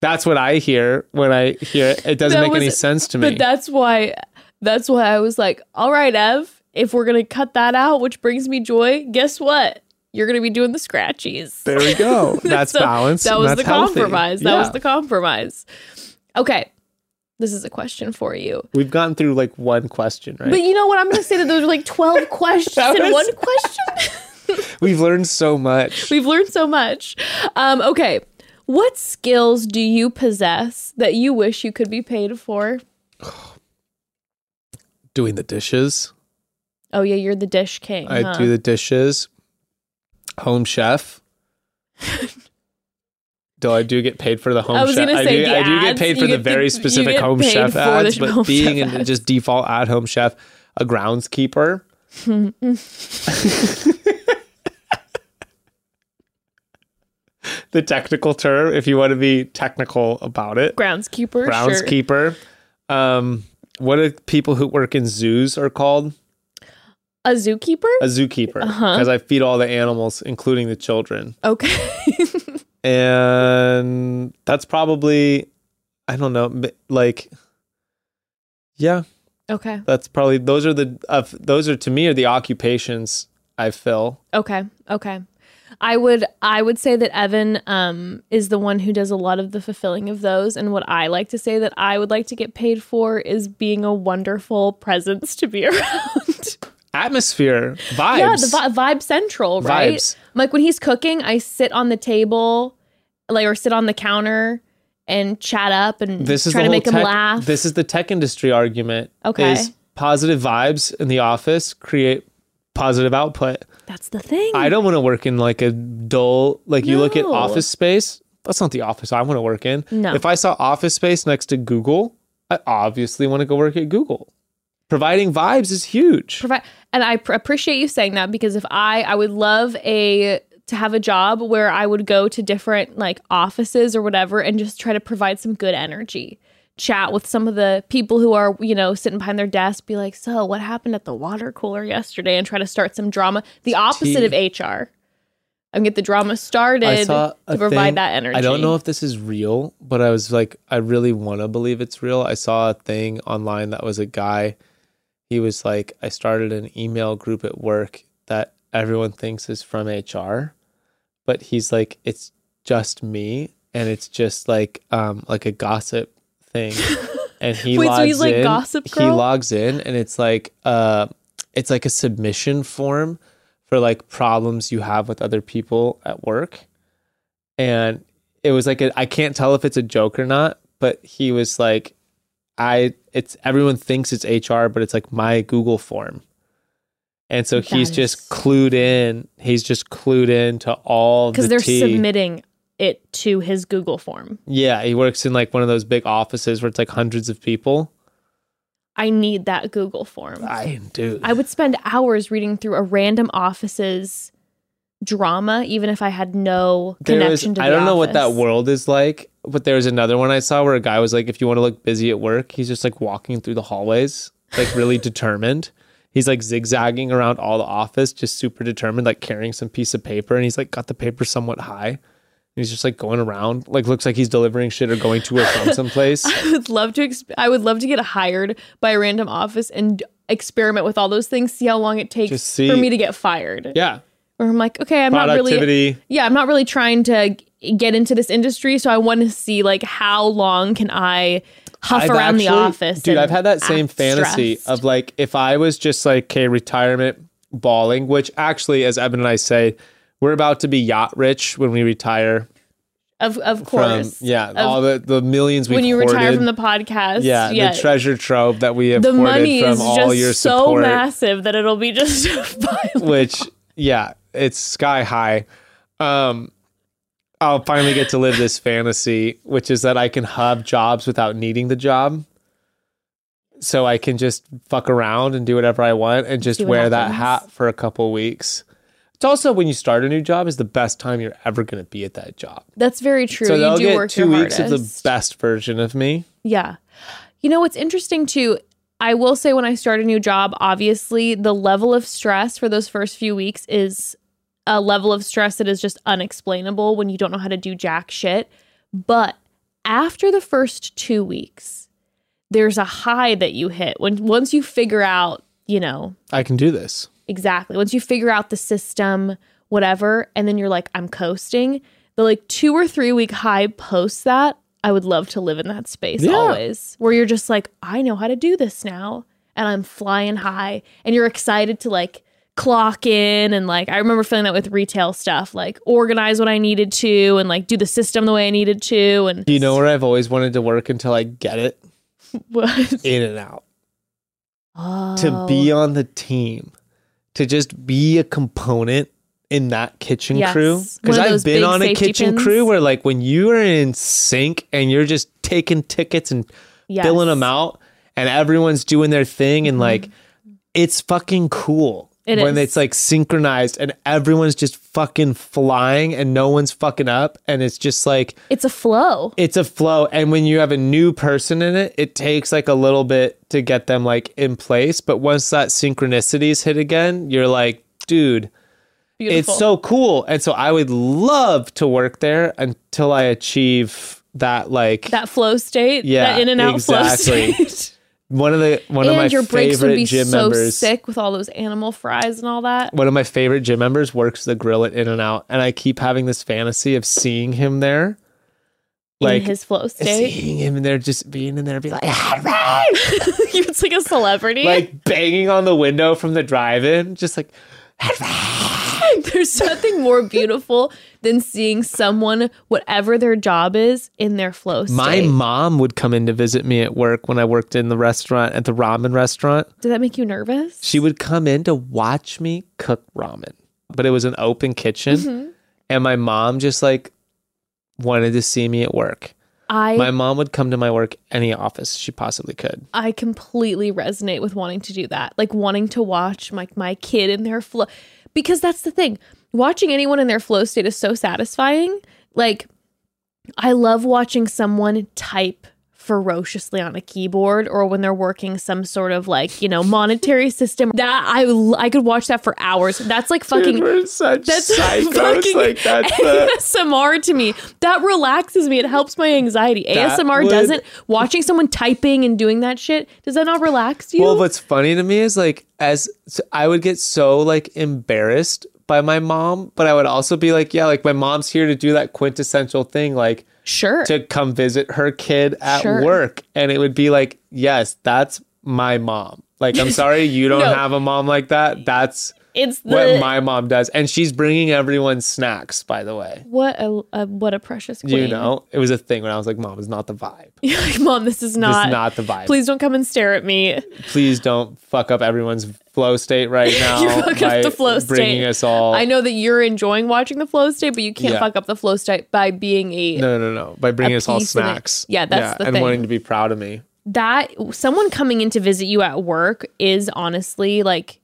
That's what I hear when I hear it. It doesn't That make any sense to me. But that's why that's why I was like, all right, Ev, if we're gonna cut that out, which brings me joy, guess what? You're gonna be doing the scratchies. there we go. That's So balanced. That was that's the healthy. compromise. That Yeah. was the compromise. Okay. This is a question for you. We've gone through like one question, right? But you know what? I'm gonna say that those are like 12 questions That in one question. We've learned so much. We've learned so much. Um, okay. What skills do you possess that you wish you could be paid for? Doing the dishes. Oh yeah, you're the dish king. I huh? do the dishes. Home chef. Though I do get paid for the home I was chef. gonna I say do, the I do get paid for the very specific home chef ads, but home being chef in ads. just default at home chef, a groundskeeper. the technical term, if you want to be technical about it. groundskeeper. Sure. groundskeeper. Um, what do people who work in zoos are called? A zookeeper. A zookeeper, Uh-huh. because I feed all the animals, including the children, Okay. and that's probably, I don't know, like, yeah, okay. that's probably those are the of those are to me are the occupations I fill. Okay. Okay. I would I would say that Evan um is the one who does a lot of the fulfilling of those and what I like to say that I would like to get paid for is being a wonderful presence to be around. Atmosphere, vibes. yeah, the vi- vibe central, right? Vibes. Like when he's cooking, I sit on the table like or sit on the counter and chat up and this is try to make him tech- laugh. This is the tech industry argument. Okay. is positive vibes in the office create positive output. That's the thing. I don't want to work in like a dull like you look at office space. That's not the office I want to work in. No. If I saw office space next to Google, I obviously want to go work at Google. Providing vibes is huge. provide and I pr- appreciate you saying that because if I I would love a to have a job where I would go to different like offices or whatever and just try to provide some good energy. Chat with some of the people who are, you know, sitting behind their desk, be like, so what happened at the water cooler yesterday? And try to start some drama. The opposite of HR. And get the drama started I saw a to provide thing- that energy. I don't know if this is real, but I was like, I really want to believe it's real. I saw a thing online that was a guy. He was like, I started an email group at work that everyone thinks is from HR, but he's like, it's just me, and it's just like, um, like a gossip thing, and he Wait, so logs he's like in. Gossip He logs in, and it's like uh, it's like a submission form for like problems you have with other people at work, and it was like a, I can't tell if it's a joke or not, but he was like, I it's everyone thinks it's HR, but it's like my Google form. And so he's That just clued in. He's just clued in to all the Because they're tea. submitting it to his Google form. Yeah, he works in like one of those big offices where it's like hundreds of people. I need that Google form. I do. I would spend hours reading through a random office's drama, even if I had no There was, connection to the I don't know what that world is like, but there was another one I saw where a guy was like, if you want to look busy at work, he's just like walking through the hallways, like really determined. He's like zigzagging around all the office, just super determined, like carrying some piece of paper, and he's like got the paper somewhat high. And he's just like going around, like looks like he's delivering shit or going to or from someplace. I would love to. Exp- I would love to get hired by a random office and experiment with all those things. See how long it takes for me to get fired. Yeah, Where I'm like, okay, I'm not really. Yeah, I'm not really trying to get into this industry, so I want to see like how long can I huff I've around the office. Dude, I've had that same fantasy stressed. of like if I was just like, okay, retirement balling, which actually, as Evan and I say, we're about to be yacht rich when we retire of of from course. yeah, Of- all the, the millions we when you hoarded. retire from the podcast, yeah, yeah, the treasure trove that we have the money from is just so support, massive that it'll be just which yeah, it's sky high. Um, I'll finally get to live this fantasy, which is that I can have jobs without needing the job. So I can just fuck around and do whatever I want and just wear that hat for a couple weeks. It's also when you start a new job is the best time you're ever going to be at that job. That's very true. so you they'll do get work two your weeks of the best version of me. Yeah. You know what's interesting too? I will say when I start a new job, obviously the level of stress for those first few weeks is a level of stress that is just unexplainable when you don't know how to do jack shit. But after the first two weeks, there's a high that you hit when once you figure out, you know, I can do this. Exactly. Once you figure out the system, whatever, and then you're like, I'm coasting, the like two or three week high post that, I would love to live in that space Yeah. always, where you're just like, I know how to do this now. And I'm flying high. And you're excited to like clock in. And like, I remember feeling that with retail stuff, like organize what I needed to and like do the system the way I needed to. And Do you know where I've always wanted to work until I get it? what? In-N-Out. Oh. To be oh. on the team, to just be a component in that kitchen Yes. crew. Because I've been on a kitchen pins. crew where, like, when you are in sync and you're just taking tickets and Yes. filling them out, and everyone's doing their thing, and mm-hmm. like, it's fucking cool. It when is. it's like synchronized and everyone's just fucking flying and no one's fucking up and it's just like It's a flow. it's a flow and when you have a new person in it it takes like a little bit to get them like in place but once that synchronicities hit again you're like dude Beautiful. it's so cool and so i would love to work there until i achieve that like that flow state, Yeah, that In-N-Out exactly. flow state. one of the one of my and your breaks would be gym so members sick with all those animal fries and all that. one of my favorite gym members works the grill at In-N-Out and i keep having this fantasy of seeing him there like in his flow state. seeing him in there just being in there be like it's like a celebrity. like banging on the window from the drive-in, just like There's nothing more beautiful than seeing someone, whatever their job is, in their flow state. my mom would come in to visit me at work when I worked in the restaurant at the ramen restaurant. Did that make you nervous? She would come in to watch me cook ramen, but it was an open kitchen, Mm-hmm. and my mom just like wanted to see me at work. I My mom would come to my work any office she possibly could. I completely resonate with wanting to do that. Like wanting to watch my my kid in their flow because that's the thing. Watching anyone in their flow state is so satisfying. Like I love watching someone type ferociously on a keyboard or when they're working some sort of like, you know, monetary system. That I I could watch that for hours. That's like fucking we're such that's psychos. fucking Like that's ASMR to me. That relaxes me. It helps my anxiety. That ASMR would- doesn't. Watching someone typing and doing that shit, does that not relax you? Well, what's funny to me is like as I would get so like embarrassed by my mom, but I would also be like, yeah, like my mom's here to do that quintessential thing, like Sure. to come visit her kid at Sure. work. And it would be like, yes, that's my mom. Like, I'm sorry you don't No. have a mom like that. That's it's the what my mom does. And she's bringing everyone snacks, by the way. what a, a what a precious queen. You know, it was a thing when I was like, mom, it's not the vibe. You're like, mom, this is not This is not the vibe. Please, don't come and stare at me. Please don't fuck up everyone's flow state right now. You fuck up the flow state. Bringing us all. I know that you're enjoying watching the flow state, but you can't Yeah. fuck up the flow state by being a No, no, no. By bringing us all piece of it. snacks. Yeah, that's the and thing. wanting to be proud of me. that someone coming in to visit you at work is honestly like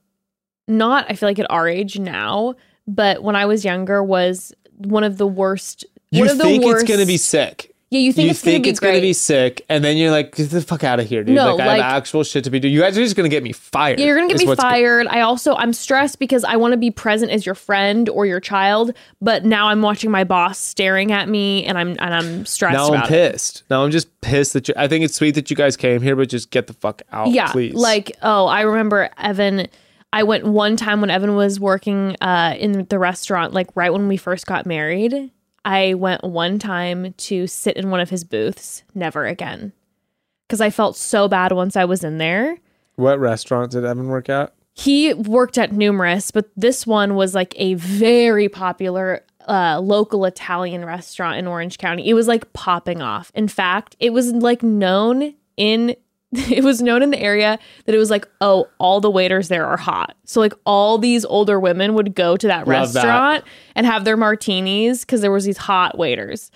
not I feel like at our age now, but when I was younger was one of the worst You one of the think worst, it's gonna be sick. Yeah, you think you it's think gonna be it's great. gonna be sick, and then you're like, get the fuck out of here, dude. No, like, I like- have actual shit to be doing. You guys are just gonna get me fired. Yeah, you're gonna get me fired. I also I'm stressed because I want to be present as your friend or your child, but now I'm watching my boss staring at me, and I'm and I'm stressed now I'm about it. pissed. Now I'm just pissed that you. I think it's sweet that you guys came here, but just get the fuck out, yeah please. like oh i remember evan i went one time when evan was working uh, in the restaurant like right when we first got married. I went one time to sit in one of his booths never again. Because i felt so bad once i was in there. What restaurant did Evan work at? he worked at numerous but this one was like a very popular uh, local italian restaurant in orange county. It was like popping off. In fact it was like known in it was known in the area that it was like oh all the waiters there are hot so like all these older women would go to that Love that. restaurant and have their martinis because there was these hot waiters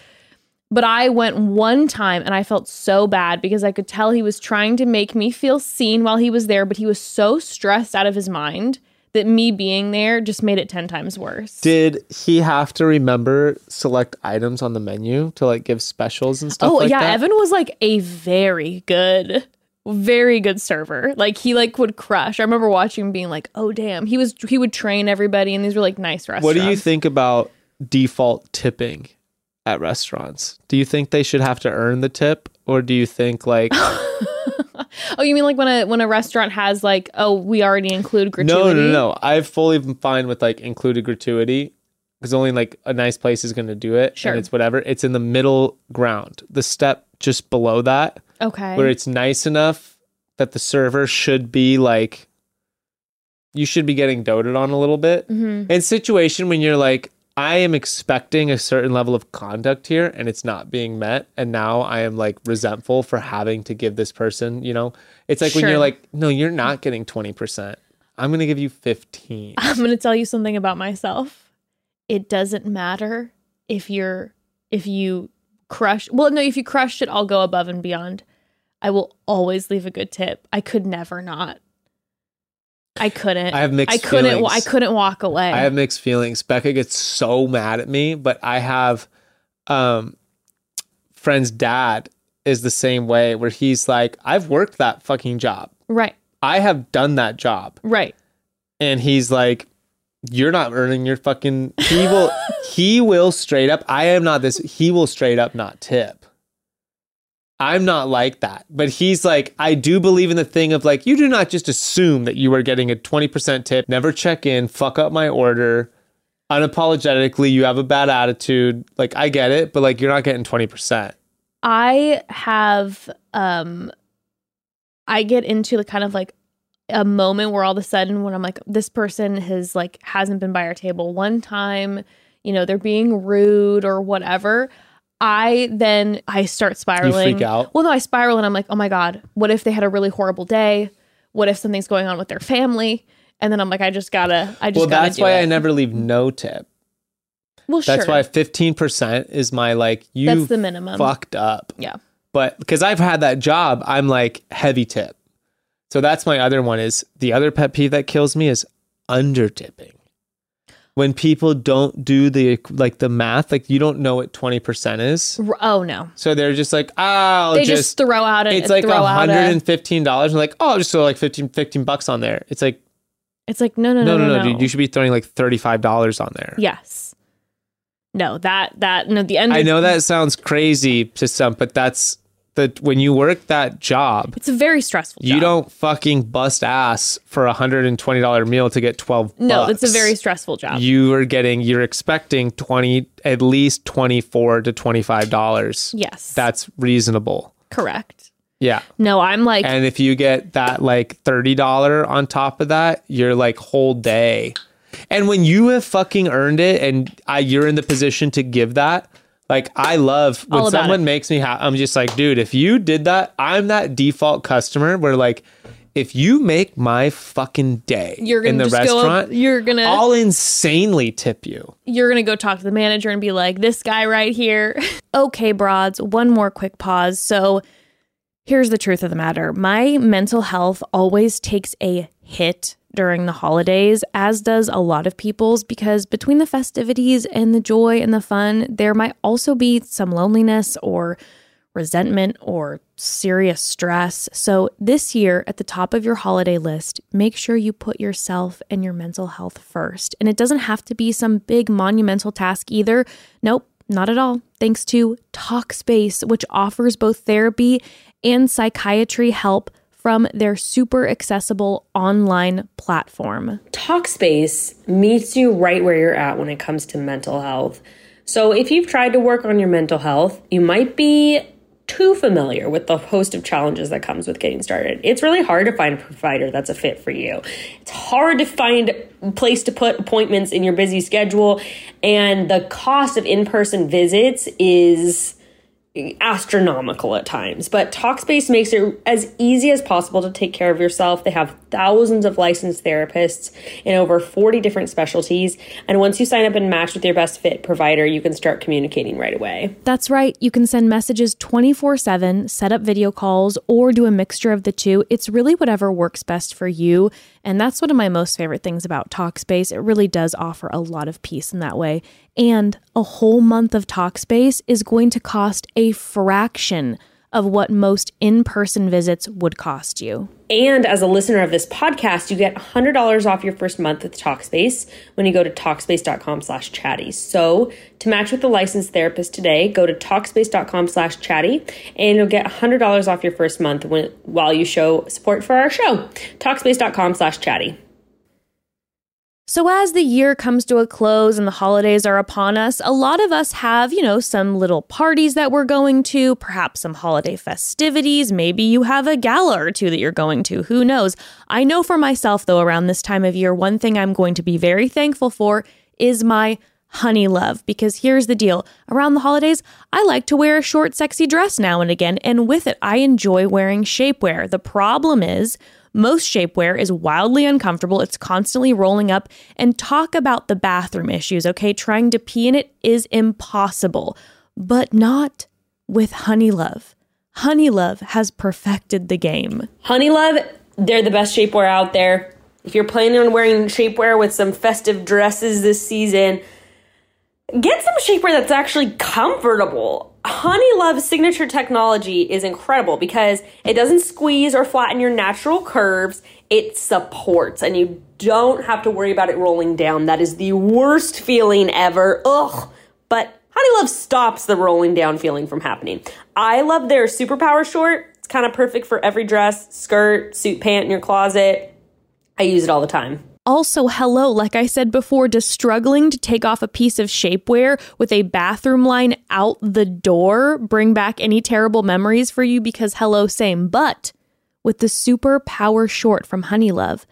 but I went one time and I felt so bad because I could tell he was trying to make me feel seen while he was there, but he was so stressed out of his mind that me being there just made it 10 times worse. Did he have to remember select items on the menu to like give specials and stuff? oh, like yeah. that? Evan was like a very good, very good server. Like he like would crush. I remember watching him being like, oh, damn. He was, he would train everybody and these were like nice restaurants. What do you think about default tipping at restaurants? Do you think they should have to earn the tip, or do you think like Oh, you mean like when a when a restaurant has like, oh, we already include gratuity? no, no, no? I've fully been fine with like included gratuity because only like a nice place is going to do it, Sure. and it's whatever. It's in the middle ground, the step just below that, Okay. where it's nice enough that the server should be like, you should be getting doted on a little bit. Mhm. in situation when you're like i am expecting a certain level of conduct here and it's not being met and now i am like resentful for having to give this person you know it's like when you're like no you're not getting 20% i'm going to give you 15 I'm going to tell you something about myself. It doesn't matter if you're if you crush. Well, no, if you crushed it, I'll go above and beyond. I will always leave a good tip. I could never not. I couldn't. I have mixed I couldn't. feelings. I couldn't walk away. i have mixed feelings Bekah gets so mad at me but i have um friend's dad is the same way where he's like i've worked that fucking job right. i have done that job Right. and he's like you're not earning your fucking he will he will straight up i am not this he will straight up not tip i'm not like that. But he's like i do believe in the thing of like you do not just assume that you are getting a 20% tip. Never check in fuck up my order. Unapologetically you have a bad attitude. Like i get it but like you're not getting 20% I have um I get into the kind of like a moment where all of a sudden when I'm like this person has like hasn't been by our table one time, you know, they're being rude or whatever. I then I start spiraling. You freak out? Well, no, I spiral and I'm like, "Oh my god, what if they had a really horrible day? What if something's going on with their family?" And then I'm like, "I just got to I just well that's why it. i never leave no tip Well, that's sure. why 15% is my like you That's the minimum. fucked up Yeah. but because I've had that job, I'm like heavy tip. So that's my other one is the other pet peeve that kills me is under tipping. When people don't do the like the math, like you don't know what 20% is. Oh no. So they're just like, oh, They just, just, throw out a it's like throw $115 and like, oh, I'll just throw like 15, 15 bucks on there. It's like, It's like no, no, no, no, no, no, dude, you should be throwing like $35 on there. Yes. No, that that no the end. I know that sounds crazy to some, but that's the when you work that job, It's a very stressful you job. don't fucking bust ass for a hundred and twenty dollar meal to get twelve. No, it's a very stressful job. You are getting. You're expecting twenty, at least twenty four to twenty five dollars. yes. That's reasonable. correct. Yeah. No, I'm like And if you get that like thirty dollar on top of that, you're like whole day. And when you have fucking earned it, and I, you're in the position to give that, like I love when someone it. makes me happy. I'm just like, dude, if you did that, I'm that default customer where like, if you make my fucking day you're gonna in the just go restaurant, you're gonna I'll insanely tip you. you're gonna go talk to the manager and be like, this guy right here. okay, broads, one more quick pause. So here's the truth of the matter. My mental health always takes a hit during the holidays, as does a lot of people's, because between the festivities and the joy and the fun, there might also be some loneliness or resentment or serious stress. So, this year, at the top of your holiday list, make sure you put yourself and your mental health first. And it doesn't have to be some big monumental task either. Nope, not at all. Thanks to Talkspace, which offers both therapy and psychiatry help from their super accessible online platform. Talkspace meets you right where you're at when it comes to mental health. So, if you've tried to work on your mental health, you might be too familiar with the host of challenges that comes with getting started. It's really hard to find a provider that's a fit for you. It's hard to find a place to put appointments in your busy schedule, and the cost of in-person visits is astronomical at times. But Talkspace makes it as easy as possible to take care of yourself. They have thousands of licensed therapists in over 40 different specialties. And once you sign up and match with your best fit provider, you can start communicating right away. That's right. You can send messages 24 7, set up video calls, or do a mixture of the two. It's really whatever works best for you. And that's one of my most favorite things about Talkspace. It really does offer a lot of peace in that way. And a whole month of Talkspace is going to cost a fraction of what most in person visits would cost you. And as a listener of this podcast, you get $100 off your first month with Talkspace when you go to Talkspace.com slash chatty. So to match with the licensed therapist today, go to Talkspace.com slash chatty and you'll get $100 off your first month when, while you show support for our show. Talkspace.com slash chatty. So, as the year comes to a close and the holidays are upon us, a lot of us have, you know, some little parties that we're going to, perhaps some holiday festivities. Maybe you have a gala or two that you're going to. Who knows? I know for myself, though, around this time of year, one thing I'm going to be very thankful for is my Honeylove. Because here's the deal around the holidays, I like to wear a short, sexy dress now and again. And with it, I enjoy wearing shapewear. The problem is, most shapewear is wildly uncomfortable. It's constantly rolling up. And talk about the bathroom issues, okay? Trying to pee in it is impossible, but not with Honeylove. Honey Love has perfected the game. Honeylove, they're the best shapewear out there. If you're planning on wearing shapewear with some festive dresses this season, get some shapewear that's actually comfortable. Honeylove's signature technology is incredible because it doesn't squeeze or flatten your natural curves. It supports, and you don't have to worry about it rolling down. That is the worst feeling ever. Ugh. But Honeylove stops the rolling down feeling from happening. I love their superpower short. It's kind of perfect for every dress, skirt, suit pant in your closet. I use it all the time. Also, hello, like I said before, does struggling to take off a piece of shapewear with a bathroom line out the door bring back any terrible memories for you? Because hello, same. But with the Super Power Short from Honeylove,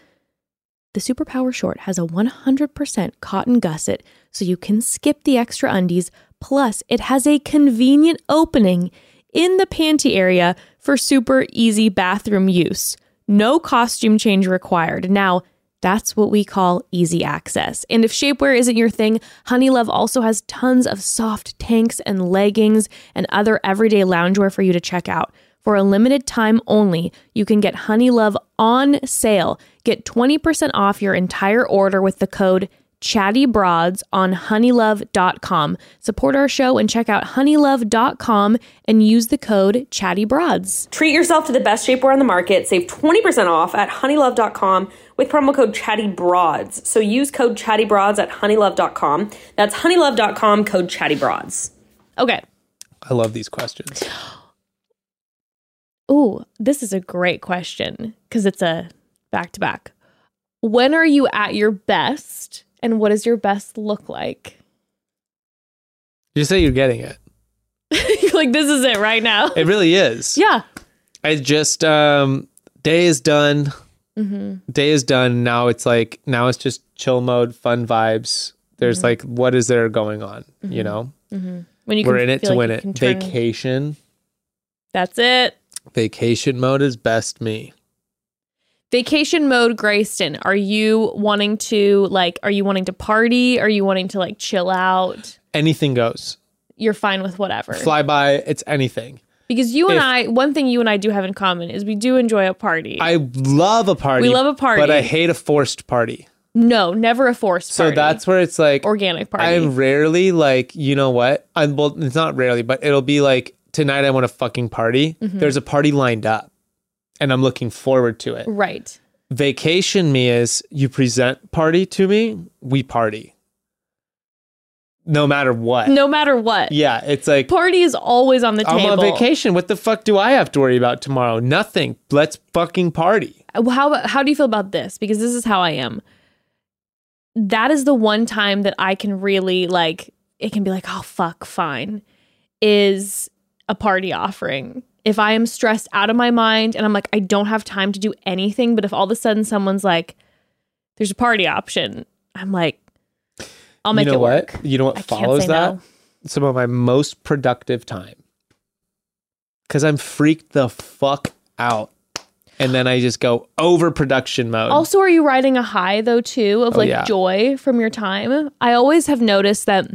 the Super Power Short has a 100% cotton gusset, so you can skip the extra undies. Plus, it has a convenient opening in the panty area for super easy bathroom use. No costume change required. Now, that's what we call easy access. And if shapewear isn't your thing, Honeylove also has tons of soft tanks and leggings and other everyday loungewear for you to check out. For a limited time only, you can get Honeylove on sale. Get 20% off your entire order with the code chattybroads on honeylove.com. Support our show and check out honeylove.com and use the code chattybroads. Treat yourself to the best shapewear on the market. Save 20% off at honeylove.com with promo code chattybroads. So use code chattybroads at honeylove.com. That's honeylove.com, code chattybroads. Okay. I love these questions. Ooh, this is a great question because it's a back to back. When are you at your best and what does your best look like? You say you're getting it. You're like, this is it right now. It really is. Yeah. I just um day is done. Mm-hmm. Day is done. Now it's like now it's just chill mode, fun vibes. There's mm-hmm. like what is there going on? You mm-hmm. know, When you we're can in it to like win it. turn- Vacation, That's it. vacation mode is best me. Vacation mode, Grayston. Are you wanting to like? Are you wanting to party? Are you wanting to like chill out? Anything goes. You're fine with whatever. Fly by. It's anything. Because you and If- I, one thing you and I do have in common is we do enjoy a party. I love a party. We love a party. but I hate a forced party. no, never a forced Party. So that's where it's like organic party. I'm rarely like, you know what? I'm well, it's not rarely, but it'll be like tonight I want a fucking party. Mm-hmm. There's a party lined up and I'm looking forward to it. right. Vacation me is you present party to me, we party. No matter what. No matter what. Yeah, it's like Party is always on the I'm table. on vacation. What the fuck do I have to worry about tomorrow? Nothing. Let's fucking party. Uh, how how do you feel about this? Because this is how I am. That is the one time that I can really like. It can be like, oh fuck, fine. Is a party offering. If I am stressed out of my mind and I'm like, I don't have time to do anything, but if all of a sudden someone's like, there's a party option, I'm like, I'll make you know it what? work. You know what I follows that? no. Some of my most productive time. Cause I'm freaked the fuck out. And then I just go over production mode. Also, are you riding a high though too of Oh, like yeah. joy from your time? I always have noticed that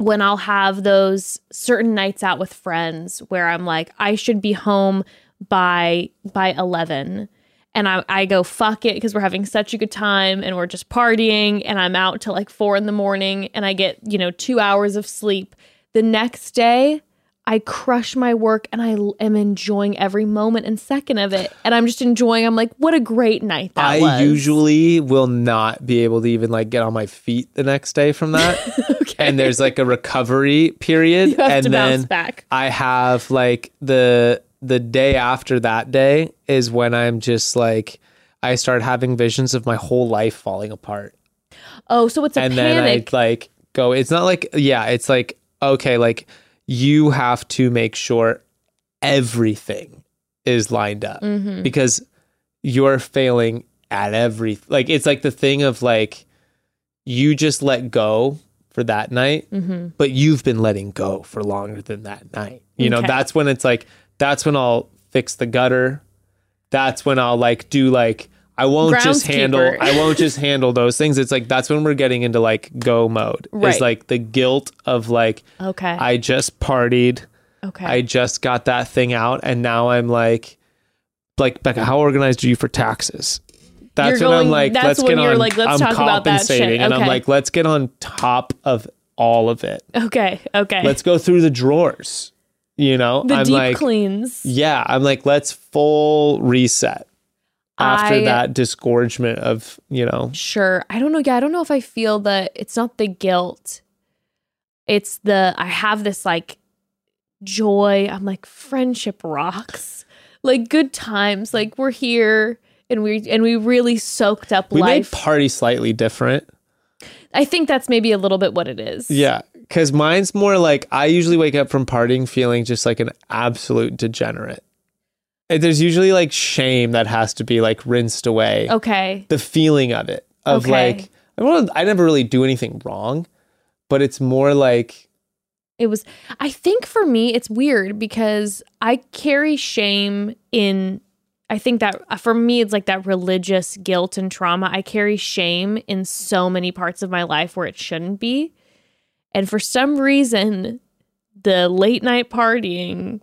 when I'll have those certain nights out with friends where I'm like, I should be home by by eleven. And I, I go fuck it because we're having such a good time and we're just partying and I'm out till like four in the morning and I get you know two hours of sleep. The next day, I crush my work and i am enjoying every moment and second of it. And I'm just enjoying. I'm like, what a great night that I was. usually will not be able to even like get on my feet the next day from that. And there's like a recovery period. And then back. I have like the the day after that day is when I'm just like I start having visions of my whole life falling apart. Oh, so it's a and then. I like go. It's not like yeah. It's like okay, like you have to make sure everything is lined up Mm-hmm. because you're failing at every like it's like the thing of like you just let go for that night, Mm-hmm. but you've been letting go for longer than that night. You know, that's when it's like that's when I'll fix the gutter. That's when I'll like do like I won't just handle I won't just handle those things. It's like that's when we're getting into like go mode. Right. It's like the guilt of like okay. I just partied. okay. I just got that thing out and now I'm like like Bekah, how organized are you for taxes? That's You're when I'm like, that's let's when get you're on. like, let's I'm talk about that shit. compensating, and I'm like, let's get on top of all of it. okay. Okay. Let's go through the drawers. You know, the I'm deep like, cleans. yeah, I'm like, let's full reset after I- that disgorgement of you know. Sure. I don't know. Yeah, I don't know if I feel that it's not the guilt. It's the I have this like joy. I'm like friendship rocks. Like good times. Like we're here and we and we really soaked up We made party slightly different. I think that's maybe a little bit what it is. Yeah, because mine's more like I usually wake up from partying feeling just like an absolute degenerate. There's usually like shame that has to be like rinsed away. Okay. The feeling of it, of Okay. like, I, don't, I never really do anything wrong, but it's more like, It was I think for me it's weird because I carry shame in I think that uh, for me it's like that religious guilt and trauma. I carry shame in so many parts of my life where it shouldn't be. And for some reason the late night partying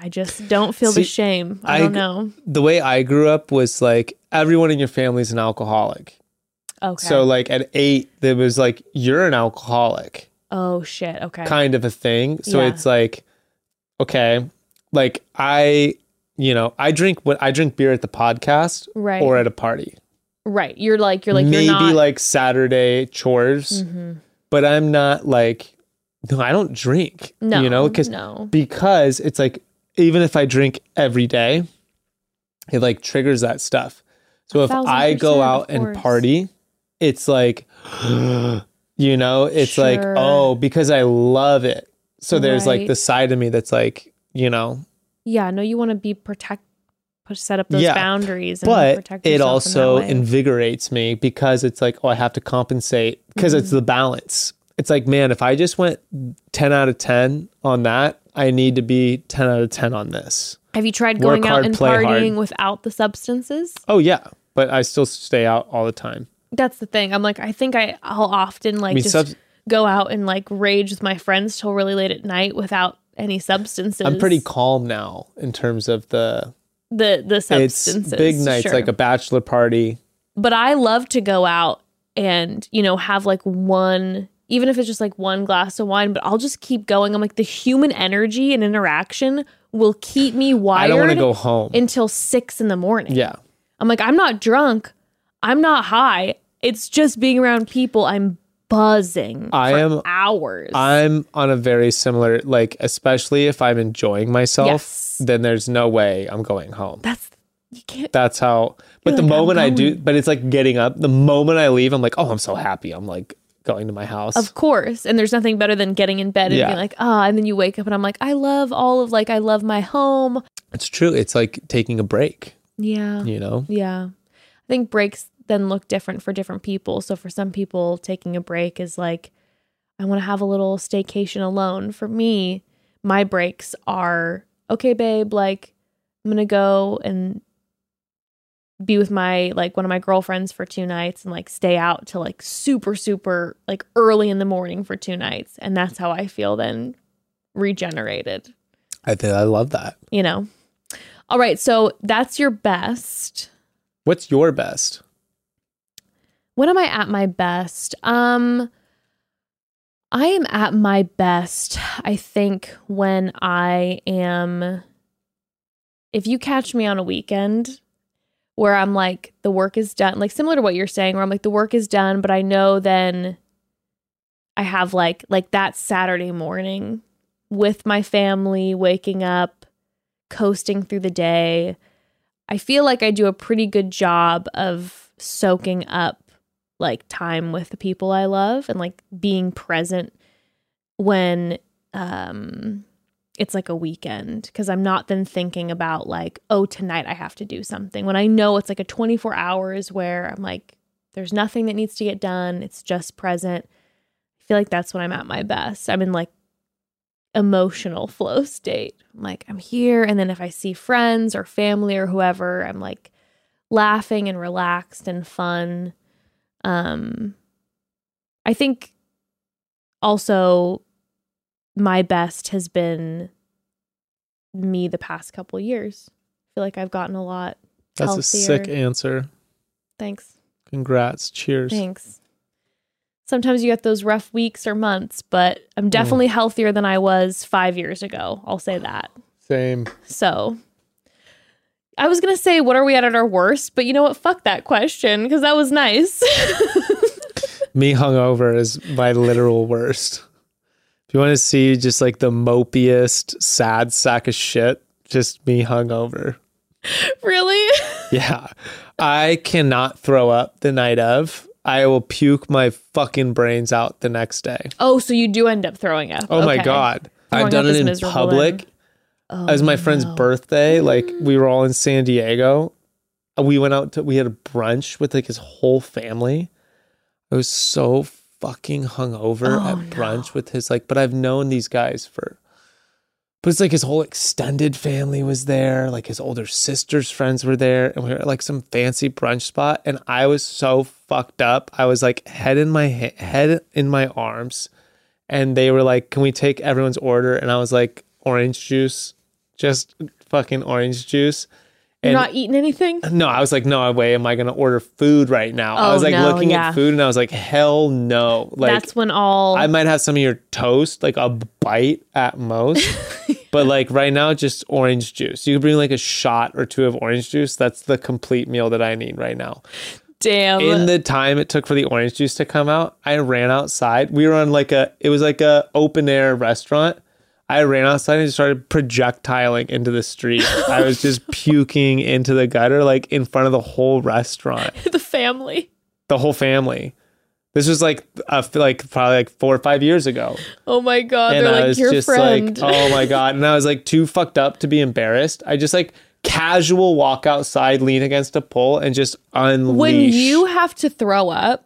I just don't feel the shame. I, I don't know. the way I grew up was like everyone in your family's an alcoholic. Okay. So like at eight, there was like, you're an alcoholic. oh shit. Okay. kind of a thing. So Yeah. it's like, okay, like I, you know, I drink what I drink beer at the podcast Right. or at a party. right. You're like you're like Maybe you're not like Saturday chores, Mhm. But I'm not like, no, I don't drink. No. you know, because no. because it's like even if I drink every day, it like triggers that stuff. So if I go out and party, it's like, you know, it's like, oh, because I love it. So there's like the side of me that's like, you know, Yeah, no, you want to be protect, push, set up those Yeah, boundaries, and but protect it also in invigorates me because it's like, oh, I have to compensate because it's Mm-hmm. the balance. It's like, man, if I just went 10 out of 10 on that, I need to be 10 out of 10 on this. Have you tried work going out hard, and play hard. partying without the substances? Oh, yeah. But I still stay out all the time. That's the thing. I'm like, I think I, I'll often like mean, just subs- go out and like rage with my friends till really late at night without any substances. I'm pretty calm now in terms of the the the substances. it's big nights sure. like a bachelor party. but I love to go out and you know have like one even if it's just like one glass of wine but I'll just keep going I'm like the human energy and interaction will keep me wired. I don't want to go home. until 6 in the morning yeah. I'm like I'm not drunk I'm not high it's just being around people I'm buzzing I for am- hours I'm on a very similar like especially if I'm enjoying myself, Yes. then there's no way I'm going home. that's you can't That's how but the like, moment I do but it's like getting up, the moment I leave, I'm like, "Oh, I'm so happy." I'm like going to my house. Of course. And there's nothing better than getting in bed and Yeah. being like, ah, and then you wake up and I'm like, I love all of like I love my home. it's true. It's like taking a break, Yeah. you know? Yeah. I think breaks then look different for different people. So for some people, taking a break is like, I want to have a little staycation alone. For me, my breaks are okay, babe, like I'm going to go and be with my like one of my girlfriends for two nights and like stay out till like super super like early in the morning for two nights and that's how I feel then regenerated I think I love that. you know all right so that's your best What's your best? When am I at my best? Um I am at my best, I think, when I am if you catch me on a weekend where I'm like the work is done, like similar to what you're saying, where I'm like the work is done, but I know then I have like like that Saturday morning with my family, waking up, coasting through the day. I feel like I do a pretty good job of soaking up like time with the people I love and like being present when um it's like a weekend. Because I'm not then thinking about like oh tonight I have to do something. When I know it's like a 24 hours where I'm like there's nothing that needs to get done. It's just present. I feel like that's when I'm at my best. I'm in like emotional flow state. I'm like I'm here and then if I see friends or family or whoever I'm like laughing and relaxed and fun um I think also my best has been me the past couple years. I feel like I've gotten a lot. That's a sick healthier. answer. Thanks. Congrats. Cheers. Thanks. Sometimes you get those rough weeks or months, but I'm definitely healthier than I was 5 years ago. I'll say that. Same. So I was going to say what are we at at our worst, but you know what? Fuck that question because that was nice. Me hungover is my literal worst. If you want to see just like the mopiest, sad sack of shit, just me hungover. really? Yeah. I cannot throw up the night of. I will puke my fucking brains out the next day. Oh, so you do end up throwing up. Oh my God. Throwing I've done it in public. Then. It was my friend's birthday. Like we were all in San Diego. Uh, We went out to we had a brunch with like his whole family. I was so fucking hungover Oh, at brunch with his like, but I've known these guys for but it's like his whole extended family was there, like his older sister's friends were there, and we were at like some fancy brunch spot. And I was so fucked up. I was like head in my ha- head in my arms, and they were like, "Can we take everyone's order?" And I was like, "Orange juice, just fucking orange juice." You're And not eating anything? no, I was like, "No way, am I gonna order food right now?" I Oh, was like no, looking yeah. at food, and I was like, "Hell no!" Like That's when all I might have some of your toast, like a bite at most. but like right now, just orange juice. You could bring like a shot or two of orange juice. That's the complete meal that I need right now. damn. In the time it took for the orange juice to come out, I ran outside. We were on like a it was like a open air restaurant. I ran outside and started projectiling into the street. I was just puking into the gutter, like in front of the whole restaurant, the family. the whole family. This was like, uh, like probably like four or five years ago, Oh my god, and they're I like was your just friend. like, oh my god, and I was like too fucked up to be embarrassed. I just like casual walk outside, lean against a pole, and just unleash. when you have to throw up,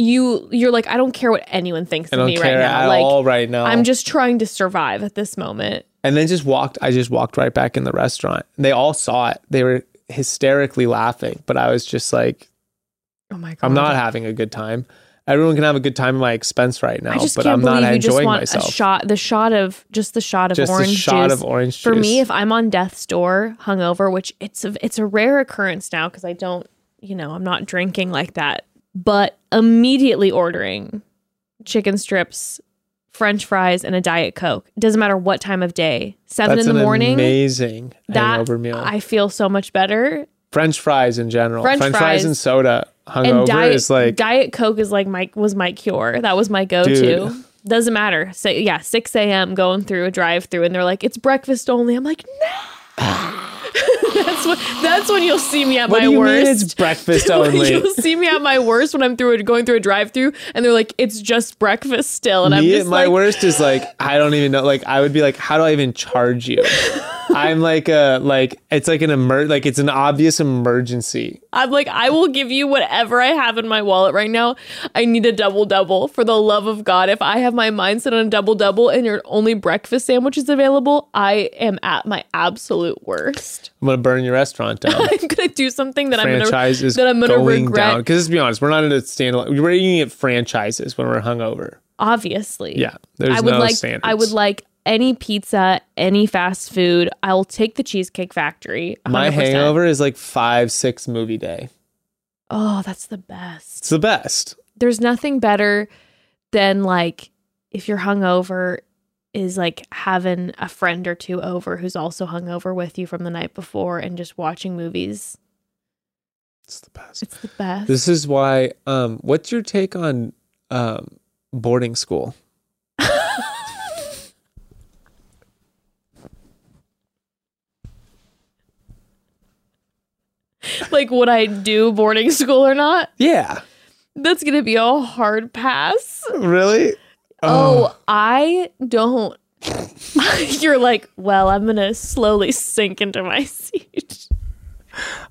you you're like, I don't care what anyone thinks of me right now. at like all right now. I'm just trying to survive at this moment. and then just walked i just walked right back in the restaurant they all saw it they were hysterically laughing but i was just like Oh my god. i'm not having a good time everyone can have a good time at my expense right now I just but can't i'm not you just want myself a shot the shot of just the shot of just orange shot juice. of orange juice For me, if I'm on death's door hungover, which it's a, it's a rare occurrence now because I don't, you know, I'm not drinking like that, but immediately ordering chicken strips, French fries, and a diet coke. Doesn't matter what time of day. Seven that's in the morning. amazing that hangover meal I feel so much better. french fries in general French french, fries. fries. and soda And hungover diet is like diet coke is like my was my cure. That was my go to. Doesn't matter. Say yeah, six a.m. going through a drive through, and they're like, "It's breakfast only." I'm like, "No." That's what. That's when you'll see me at what my do you worst. mean it's breakfast only You'll see me at my worst when I'm through it, going through a drive-through, and they're like, "It's just breakfast still," and I'm just my like, worst is like I don't even know. Like I would be like, how do I even charge you? I'm like a like it's like an emer like it's an obvious emergency. I'm like, I will give you whatever I have in my wallet right now. I need a double double for the love of God. If I have my mindset on a double double and your only breakfast sandwich is available, I am at my absolute worst. I'm gonna burn your restaurant down. I'm gonna do something that I'm gonna is that I'm gonna going regret. Because let's be honest, we're not in a standalone. We're eating at franchises when we're hungover. Obviously, Yeah, there's I would no like standards. I would like any pizza, any fast food. I will take the Cheesecake Factory. 100%. My hangover is like five, six movie day. Oh, that's the best. It's the best. there's nothing better than like if you're hungover is like having a friend or two over who's also hungover with you from the night before and just watching movies. It's the best. It's the best. This is why. Um, what's your take on um boarding school? like would I do boarding school or not? Yeah, That's gonna be a hard pass. really. Oh, oh, I don't. You're like, well, I'm gonna slowly sink into my seat.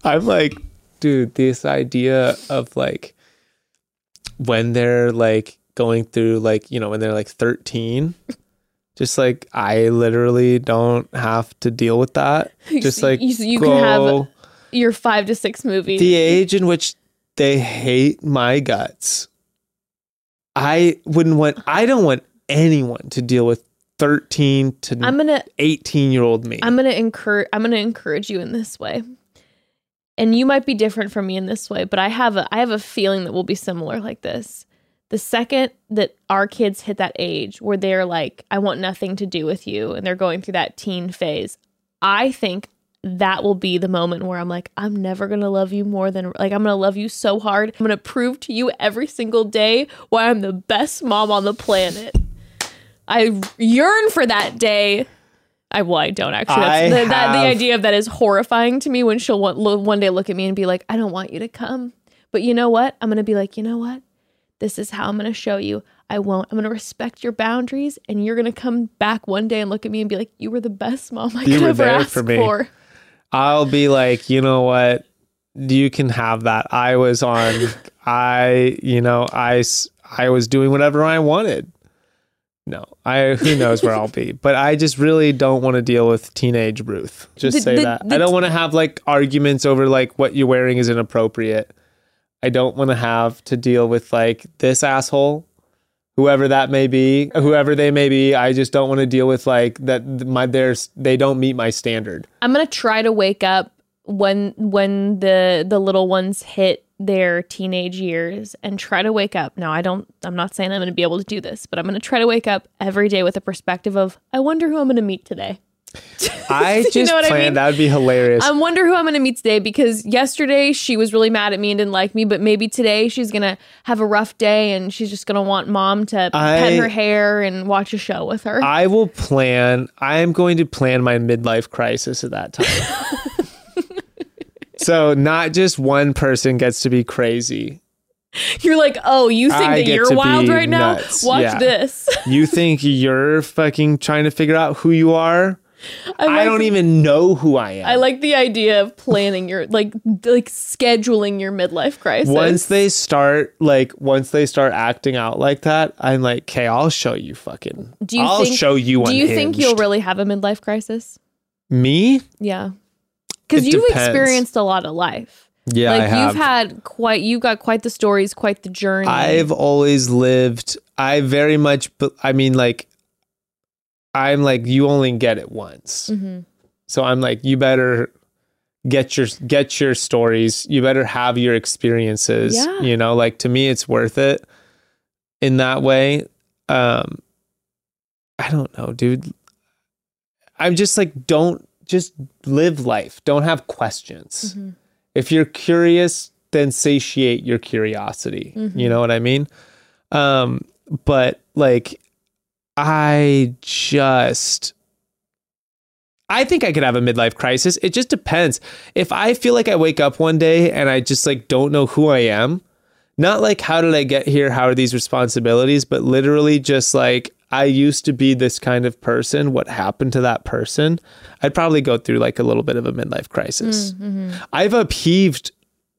I'm like, dude, this idea of like when they're like going through like, you know, when they're like 13, just like I literally don't have to deal with that. Just like you- you can have Your five to six movies. the age in which they hate my guts. I wouldn't want I don't want anyone to deal with 13 to I'm gonna 18 year old me. I'm gonna encourage I'm gonna encourage you in this way. And you might be different from me in this way, but I have a I have a feeling that we'll be similar like this. The second that our kids hit that age where they're like, I want nothing to do with you, and they're going through that teen phase, I think that will be the moment where I'm like, I'm never gonna love you more than like I'm gonna love you so hard. I'm gonna prove to you every single day why I'm the best mom on the planet. I yearn for that day. I well, I don't actually. That's, I the, that, the idea of that is horrifying to me. When she'll one, lo- one day look at me and be like, "I don't want you to come," but you know what? I'm gonna be like, you know what? This is how I'm gonna show you. I won't. I'm gonna respect your boundaries, and you're gonna come back one day and look at me and be like, "You were the best mom I You could ever ask for me. for." I'll be like, you know what? You can have that. I was on, I, you know, I, I was doing whatever I wanted. No, I, who knows where I'll be, but I just really don't want to deal with teenage Ruth. Just The- say the- that. the I don't want to have like arguments over like what you're wearing is inappropriate. I don't want to have to deal with like this asshole, whoever that may be, whoever they may be. I just don't want to deal with like that. My, there's, they don't meet my standard. I'm gonna try to wake up when when the the little ones hit their teenage years and try to wake up. Now I don't I'm not saying I'm gonna be able to do this, but I'm gonna try to wake up every day with a perspective of I wonder who I'm gonna meet today. I You just know what I mean? that would be hilarious. I wonder who I'm going to meet today because yesterday she was really mad at me and didn't like me, but maybe today she's going to have a rough day and she's just going to want mom to I- pet her hair and watch a show with her. I will plan. I am going to plan my midlife crisis at that time. so not just one person gets to be crazy. You're like, oh, you think I that you're wild right now? nuts. Watch Yeah. this. You think you're fucking trying to figure out who you are? I, like don't the- even know who I am. I like the idea of planning your like like scheduling your midlife crisis. once they start like once they start acting out like that, I'm like, okay, I'll show you fucking. do you I'll think, show you. Do you think you'll really have a midlife crisis? me? Yeah, because you've depends. experienced a lot of life. Yeah, like I have. you've had quite you've got quite the stories, quite the journey. I've always lived. I very much. I mean, like, I'm like you only get it once. Mm-hmm. So I'm like, you better get your get your stories. You better have your experiences. Yeah. You know, like to me, it's worth it in that way. Um, I don't know, dude. I'm just like, don't just live life. Don't have questions. Mm-hmm. If you're curious, then satiate your curiosity. Mm-hmm. You know what I mean? Um, but like, I just I think I could have a midlife crisis. It just depends. If I feel like I wake up one day and I just like don't know who I am, not like how did I get here? How are these responsibilities? But literally just like I used to be this kind of person. What happened to that person? I'd probably go through like a little bit of a midlife crisis. Mm, mm-hmm. I've upheaved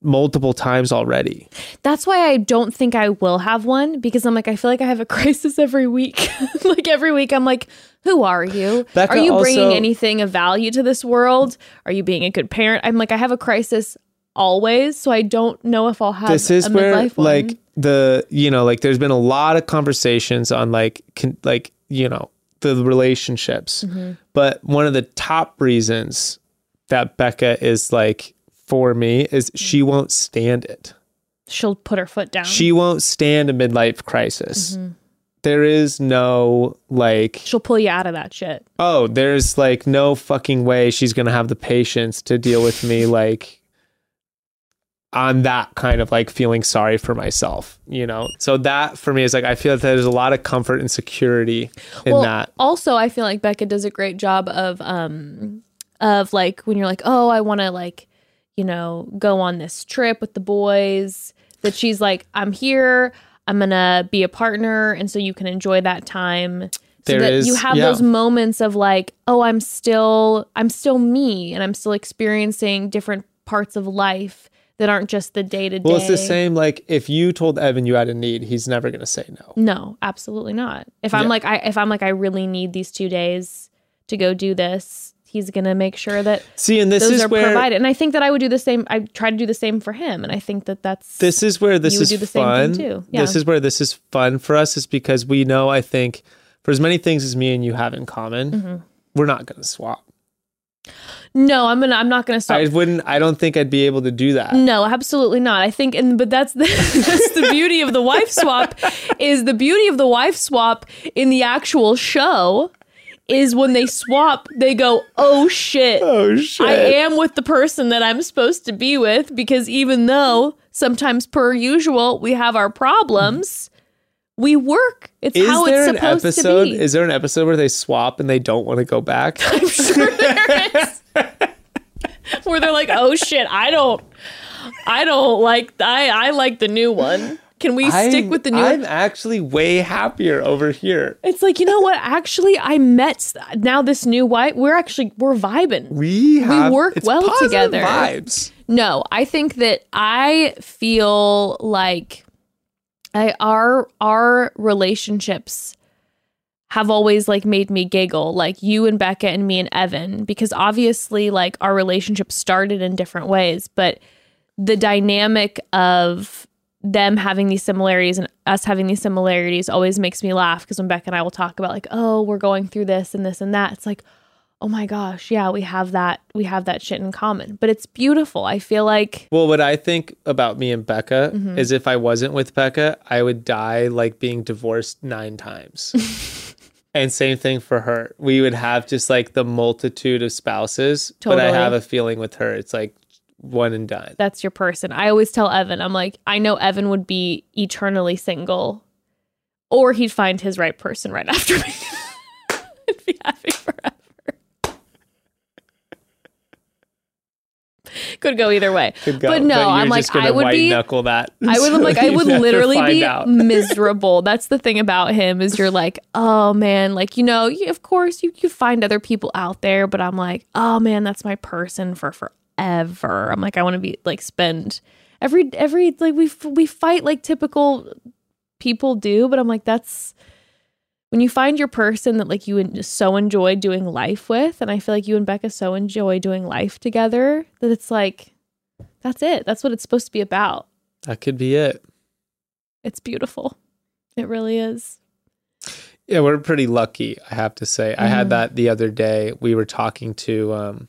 multiple times already. That's why I don't think I will have one because I'm like I feel like I have a crisis every week. like every week I'm like who are you? Bekah are you bringing also- anything of value to this world? Are you being a good parent? I'm like I have a crisis always, so I don't know if I'll have this is a where midlife one. like the you know like there's been a lot of conversations on like con- like you know the relationships Mm-hmm. but one of the top reasons that Bekah is like for me is she won't stand it she'll put her foot down. she won't stand a midlife crisis Mm-hmm. There is no like she'll pull you out of that shit. oh there's like no fucking way she's gonna have the patience to deal with me like on that kind of like feeling sorry for myself you know so that for me is like i feel that there's a lot of comfort and security in well, that also I feel like Bekah does a great job of um of like when you're like, "Oh, I want to like, you know, go on this trip with the boys." That she's like, "I'm here. I'm to be a partner and so you can enjoy that time." So There that is- you have yeah. those moments of like, "Oh, I'm still I'm still me and I'm still experiencing different parts of life that aren't just the day to day." well it's the same like if you told evan you had a need he's never gonna say no No, absolutely not. If I'm Yeah. like I if I'm like I really need these 2 days to go do this, he's going to make sure that see and this those is are where provided. And I think that I would do the same I try to do the same for him and I think that that's this is where this You would is do the same fun thing too. this is where this is fun for us is because we know i think for as many things as me and you have in common Mm-hmm. we're not gonna swap No, I'm going to I'm not going to stop i wouldn't i don't think i'd be able to do that No, absolutely not. I think, and but that's the that's the beauty of the wife swap. Is the beauty of the wife swap in the actual show is when they swap, they go, "Oh shit, oh shit I am with the person that I'm supposed to be with." Because even though sometimes, per usual, we have our problems, we work. It's Is how there it's an supposed episode? to be. Is there an episode where they swap and they don't want to go back? I'm sure there is. Where they're like, "Oh shit, I don't, I don't like, I I like the new one." Can we stick I'm- with the new I'm actually way happier over here. It's like, you know what? Actually, I met now this new wife. We're actually we're vibing. We have work it's well together. Vibes. No, I think that I feel like I our our relationships have always like made me giggle like you and Bekah and me and Evan because obviously like our relationship started in different ways but the dynamic of them having these similarities and us having these similarities always makes me laugh because when Bekah and I will talk about like oh we're going through this and this and that it's like oh my gosh yeah we have that we have that shit in common but it's beautiful I feel like Well, what I think about me and Bekah Mm-hmm. is if I wasn't with Bekah, I would die like being divorced nine times. And same thing for her. We would have just like the multitude of spouses, but I have a feeling with her, it's like one and done. That's your person. I always tell Evan, I'm like, I know Evan would be eternally single, or he'd find his right person right after me. I'd be happy forever. Could go either way. Could go, but no, you're I'm like, I would white be. knuckle that. I would so like I would literally be miserable. That's the thing about him is you're like, oh man, like you know, you, of course you you find other people out there, but I'm like, oh man, that's my person for forever. I'm like, I want to be like spend every every like we we fight like typical people do, but I'm like that's when you find your person that like you so enjoy doing life with, and I feel like you and Bekah so enjoy doing life together that it's like that's it. That's what it's supposed to be about. That could be it. It's beautiful. It really is. Yeah, we're pretty lucky, I have to say. I Mm-hmm. had that the other day. We were talking to um,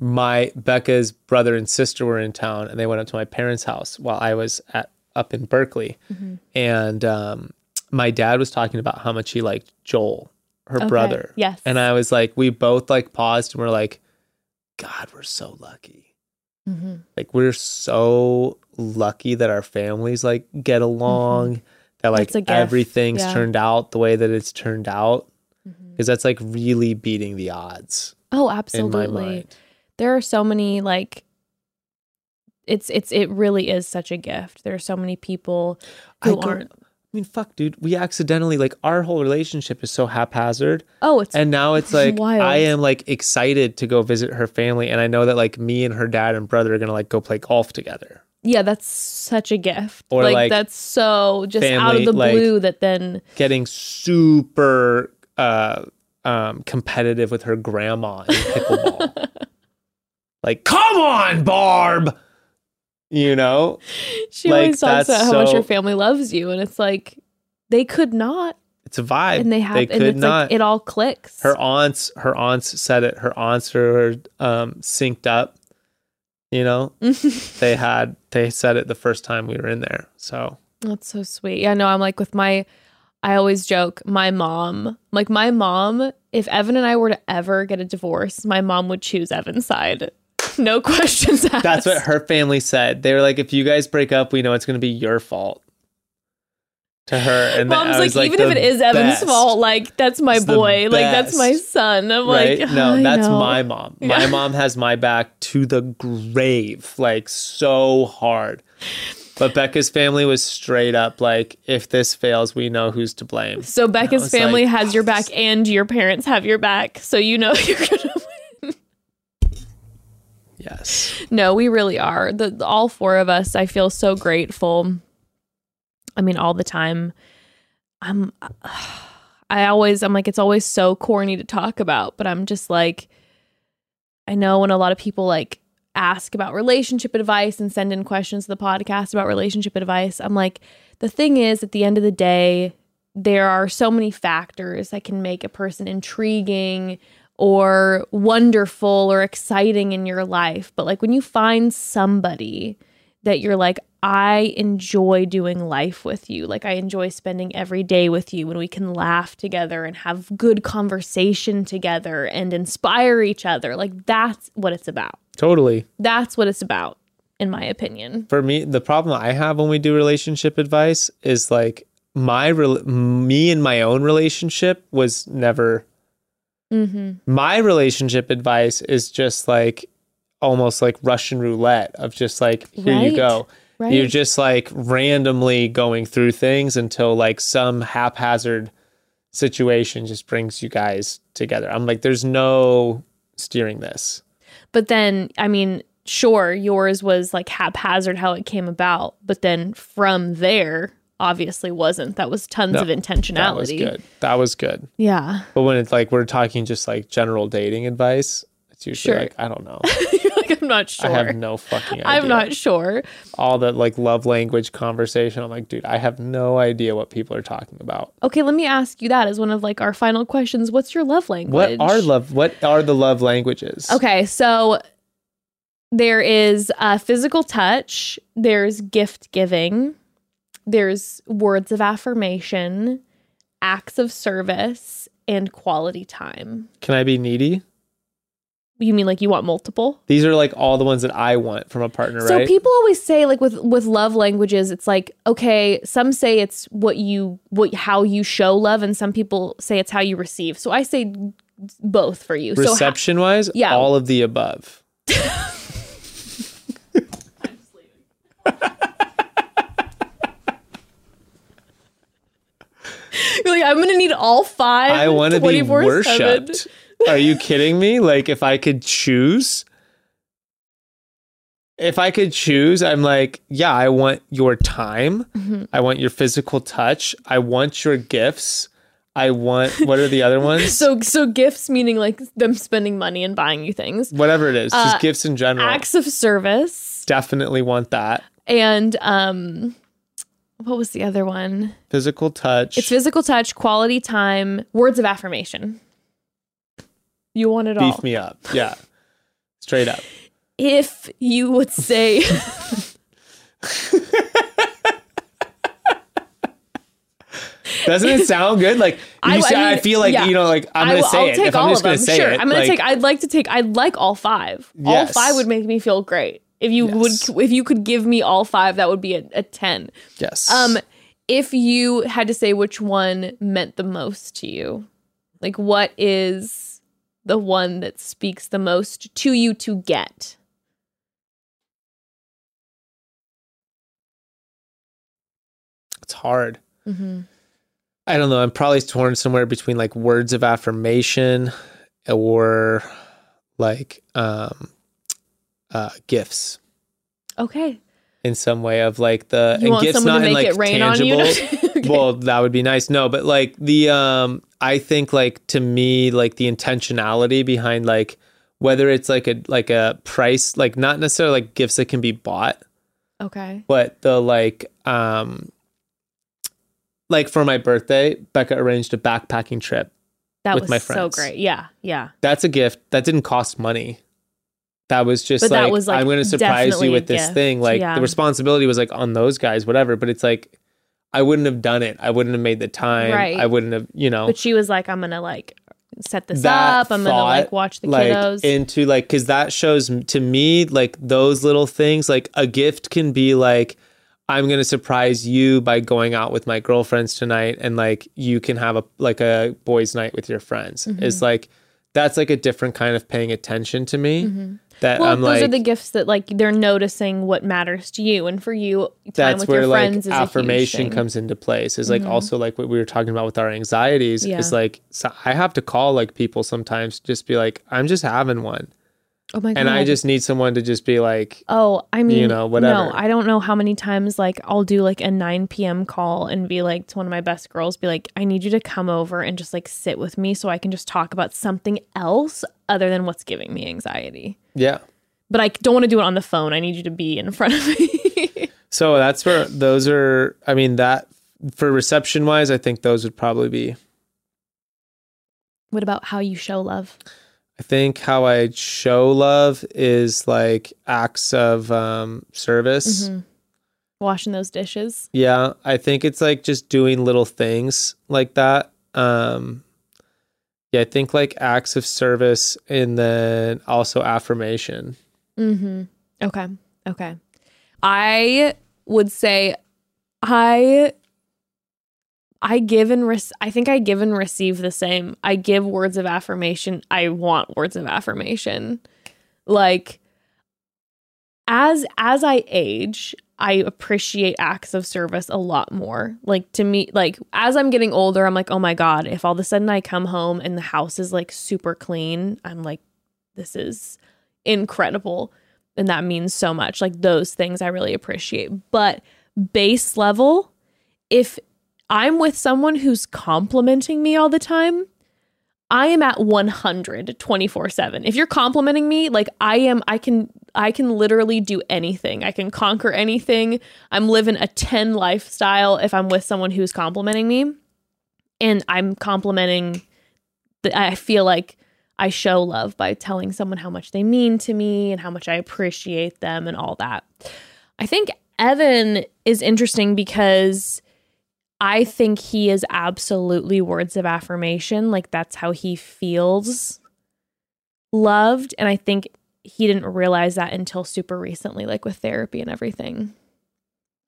my Bekah's brother and sister were in town, and they went up to my parents' house while I was at up in Berkeley. Mm-hmm. And um, my dad was talking about how much he liked Joel, her Okay, brother. yes. And I was like, we both like paused and we're like, God, we're so lucky. Mm-hmm. Like we're so lucky that our families like get along, that like Mm-hmm. That's a gift, everything's yeah. Mm-hmm. turned out the way that it's turned out. Because that's like really beating the odds Oh, absolutely. There are so many like it's it's it really is such a gift. There are so many people I who go- aren't I mean, fuck, dude. We accidentally like our whole relationship is so haphazard, Oh, it's and now it's like wild. I am like excited to go visit her family, and I know that like me and her dad and brother are gonna like go play golf together. yeah, that's such a gift. Or, like, like, that's so just out of the like- blue that then Getting super uh, um, competitive with her grandma in pickleball. like, come on, Barb. You know, she Like, always talks about how much your family loves you and it's like they could not it's a vibe. and they have They and it's not. like it all clicks. her aunts her aunts said it her aunts are um synced up you know they had they said it the first time we were in there so That's so sweet. Yeah, no, I'm like with my I always joke, my mom, like my mom, if Evan and I were to ever get a divorce, my mom would choose Evan's side. No questions asked. that's what her family said they were like if you guys break up we know it's going to be your fault to her and Mom's like, was like even if it is Evan's best. fault, like that's my It's boy. Like that's my son. I'm right like, no I that's know. my mom my mom has my back to the grave like so hard but Bekah's family was straight up like if this fails we know who's to blame So Bekah's family like, has your back and your parents have your back. So you know you're gonna win. Yes No, we really are. The, all four of us, I feel so grateful. I mean, all the time. I'm I always I'm like it's always so corny to talk about, but I'm just like I know when a lot of people like ask about relationship advice and send in questions to the podcast about relationship advice, I'm like the thing is at the end of the day there are so many factors that can make a person intriguing or wonderful or exciting in your life. But like when you find somebody that you're like, I enjoy doing life with you. Like I enjoy spending every day with you when we can laugh together and have good conversation together and inspire each other. Like that's what it's about. totally That's what it's about, in my opinion. for me the problem i have when we do relationship advice is like my rel me and my own relationship was never Mm-hmm. my relationship advice is just like almost like russian roulette of just like here Right, you go right. you're just like randomly going through things until like some haphazard situation just brings you guys together i'm like there's no steering this But then, I mean, sure, yours was like haphazard how it came about, but then from there, obviously wasn't. That was tons No, of intentionality. that was good that was good Yeah. But when it's like we're talking just like general dating advice, it's usually Sure. like I don't know. Like, I'm not sure. I have no fucking idea. I'm not sure. all that like love language conversation. I'm like, dude, I have no idea what people are talking about. Okay, let me ask you that as one of like our final questions. What's your love language? What are love what are the love languages? Okay, so there is uh, physical touch, there's gift giving, there's words of affirmation, acts of service, and quality time. Can I be needy? You mean like you want multiple? These are like all the ones that I want from a partner, So right? people always say like with with love languages it's like okay some say it's what you what how you show love and some people say it's how you receive. So I say both for you. So ha- Reception wise, Yeah. all of the above. you're like I'm to need all 5 I want to be worshipped. Are you kidding me? Like, if I could choose, if I could choose, I'm like, yeah, I want your time. Mm-hmm. I want your physical touch. I want your gifts. I want, what are the other ones? So so gifts meaning like them spending money and buying you things. Whatever it is, just Uh, gifts in general. Acts of service Definitely want that. and um what was the other one? Physical touch. It's physical touch, quality time, words of affirmation. You want it all. beef me up. Yeah. Straight up. If you would say Doesn't it sound good? Like you I- say, I I, feel like yeah. you know, like I'm I gonna will- say I'll it. take If I'm all just of gonna them. say sure, it, I'm gonna like, take. I'd like to take. I'd like all five. All five would make me feel great. If you Yes. would, if you could give me all five, that would be a, a ten. yes. Um, if you had to say which one meant the most to you, like what is the one that speaks the most to you to get? it's hard. Mm-hmm. I don't know. I'm probably torn somewhere between like words of affirmation or like um uh gifts Okay, in some way of like the you and gifts not in like tangible. on you? Okay. Well, that would be nice. No, but like the um I think like to me like the intentionality behind like whether it's like a like a price like not necessarily like gifts that can be bought, okay, but the like um like for my birthday, Bekah arranged a backpacking trip. that with was my friends. so great. Yeah, yeah. That's a gift. That didn't cost money. That was just But like, that was, like, I'm going to surprise you with this gift. thing. Like Yeah. the responsibility was like on those guys, whatever. But it's like I wouldn't have done it. I wouldn't have made the time. Right. I wouldn't have, you know. But she was like, "I'm gonna like set this that up. I'm gonna like watch the like kiddos." into like because that shows to me like those little things like a gift can be like i'm gonna surprise you by going out with my girlfriends tonight and like you can have a like a boys night with your friends Mm-hmm. is like that's like a different kind of paying attention to me that well, i'm those like are the gifts that like they're noticing what matters to you, and for you, time that's with where your like friends is affirmation a huge thing. comes into place is like mm-hmm. also like what we were talking about with our anxieties Yeah. is like so i have to call like people sometimes just be like i'm just having one Oh my god! and I just need someone to just be like, Oh, I mean, you know, whatever. No, I don't know how many times like I'll do like a 9 p.m. call and be like to one of my best girls, be like, I need you to come over and just like sit with me so I can just talk about something else other than what's giving me anxiety. Yeah. But I don't want to do it on the phone. I need you to be in front of me. So that's where those are. I mean, that for reception wise, I think those would probably be. what about how you show love? I think how I show love is like acts of um, service. Mhm. Washing those dishes. Yeah, I think it's like just doing little things like that. Um, yeah, I think like acts of service and then also affirmation. Mm-hmm. Okay. Okay. I would say I I give and rec- I think I give and receive the same. I give words of affirmation. I want words of affirmation. Like as as I age, I appreciate acts of service a lot more. Like to me, like as I'm getting older, I'm like, oh my God, if all of a sudden I come home and the house is like super clean, I'm like, this is incredible. And that means so much. Like those things I really appreciate. But base level, if I'm with someone who's complimenting me all the time, I am at 100 24/7. If you're complimenting me, like I am I can I can literally do anything. I can conquer anything. I'm living a 10 lifestyle if I'm with someone who's complimenting me. And I'm complimenting the, I feel like I show love by telling someone how much they mean to me and how much I appreciate them and all that. I think Evan is interesting because I think he is absolutely words of affirmation. Like that's how he feels loved. And I think he didn't realize that until super recently, like with therapy and everything.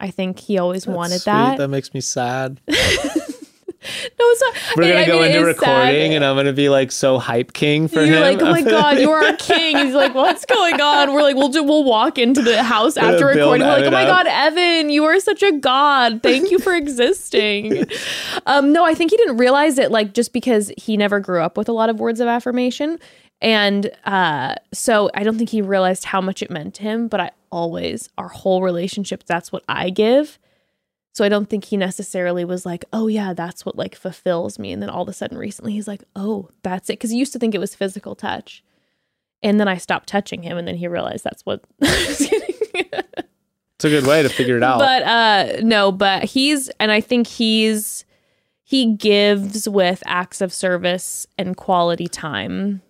I think he always That's wanted sweet. that. That makes me sad. no, it's not. We're gonna I go mean, into it's sad. recording, and I'm gonna be like so hype king for You're him. like, oh my god, you're our king. He's like, what's going on? We're like, we'll do, we'll walk into the house after recording. We're like, oh my up. god, Evan, you are such a god. Thank you for existing. um, no, I think he didn't realize it, like just because he never grew up with a lot of words of affirmation, and uh, so I don't think he realized how much it meant to him. But I always, our whole relationship, that's what I give. So I don't think he necessarily was like, oh yeah, that's what like fulfills me. And then all of a sudden recently he's like, oh, that's it. Cause he used to think it was physical touch. And then I stopped touching him and then he realized that's what It's a good way to figure it out. But uh no, but he's and I think he's he gives with acts of service and quality time.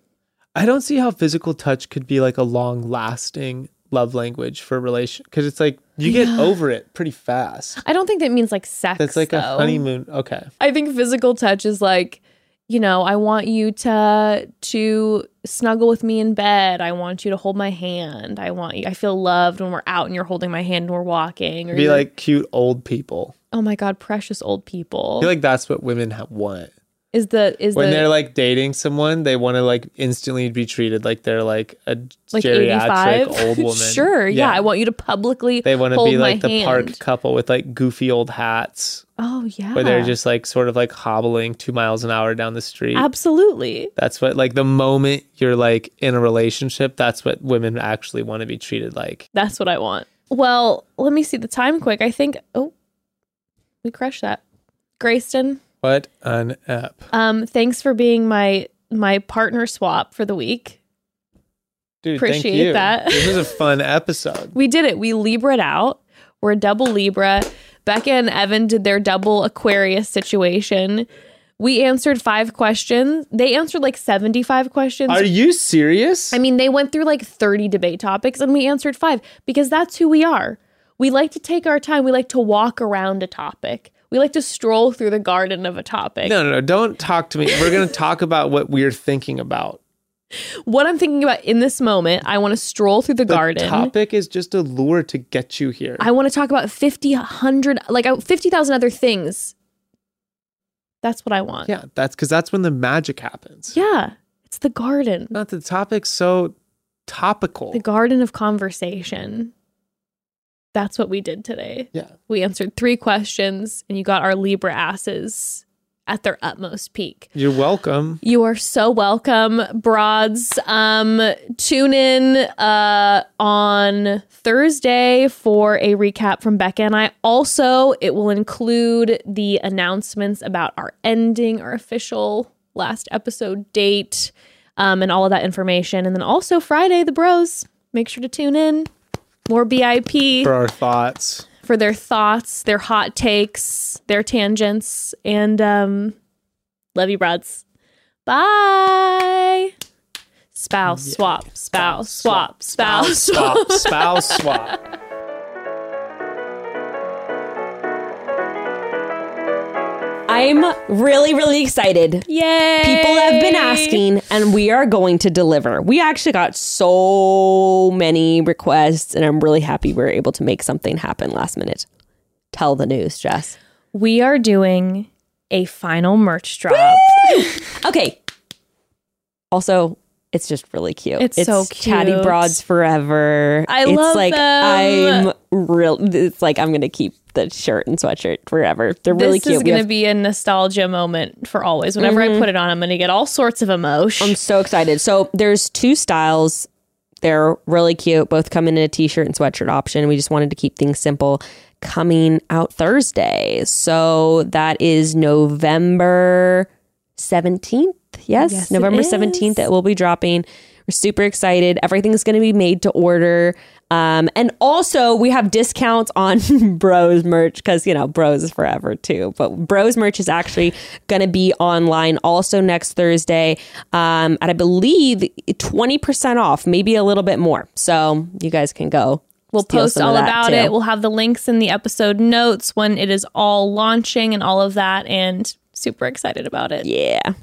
I don't see how physical touch could be like a long lasting love language for a relation because it's like you get over it pretty fast. I don't think that means like sex. That's like a honeymoon. Okay. I think physical touch is like, you know, I want you to to snuggle with me in bed. I want you to hold my hand. I want you I feel loved when we're out and you're holding my hand and we're walking or Be you're- like cute old people. oh my god, precious old people. I feel like that's what women want. Is the is When the they're like dating someone, they want to like instantly be treated like they're like a like geriatric 85? old woman. sure, yeah. I want you to publicly They want to be like the park couple with like goofy old hats Oh yeah. where they're just like sort of like hobbling two miles an hour down the street. Absolutely. That's what like the moment you're like in a relationship, that's what women actually want to be treated like. That's what I want. Well, let me see the time quick. I think oh we crushed that. Grayston, What an app. um, thanks for being my my partner swap for the week. Dude, thank Appreciate you. that. This was a fun episode. We did it. We Libra it out. We're a double Libra. Bekah and Evan did their double Aquarius situation. We answered five questions. They answered like 75 questions. Are you serious? I mean, they went through like 30 debate topics and we answered five because that's who we are. We like to take our time. We like to walk around a topic. We like to stroll through the garden of a topic. no, no, no. Don't talk to me. We're going to talk about what we're thinking about. What I'm thinking about in this moment, I want to stroll through the, The garden. topic is just a lure to get you here. I want to talk about 50, 100, like uh, 50,000 other things. That's what I want. yeah, that's because that's when the magic happens. Yeah. It's the garden. Not the topic's so topical. The garden of conversation. That's what we did today. yeah. We answered three questions and you got our Libra asses at their utmost peak. You're welcome. You are so welcome, broads. Um, tune in uh, on Thursday for a recap from Bekah and I. Also, it will include the announcements about our ending, our official last episode date, um, and all of that information. And then also Friday, the bros. Make sure to tune in. More BIP For our thoughts. for their thoughts, their hot takes, their tangents, and um, love you, broads. Bye. Spouse swap, spouse swap, spouse swap. swap. Spouse swap. I'm really, really excited. Yay! People have been asking, and we are going to deliver. We actually got so many requests, and I'm really happy we were able to make something happen last minute. Tell the news, Jess. We are doing a final merch drop. Okay. Also, it's just really cute. It's so Chatty cute. Broads forever. I it's love like them. I'm real. It's like I'm gonna keep the shirt and sweatshirt forever. They're really this cute. This is going to have- Mm-hmm. be a nostalgia moment for always. Whenever I put it on, I'm going to get all sorts of emotion. I'm so excited. So there's two styles. They're really cute. Both come in a t-shirt and sweatshirt option. We just wanted to keep things simple. Coming out Thursday. So that is November 17th. Yes, Yes, November is. 17th it will be dropping. We're super excited. Everything's going to be made to order. Um, and also, we have discounts on Bros merch because, you know, Bros is forever too. But Bros merch is actually going to be online also next Thursday um, at, I believe, 20% off, maybe a little bit more. So you guys can go We'll post all about too. it. We'll have the links in the episode notes when it is all launching and all of that. And super excited about it. yeah.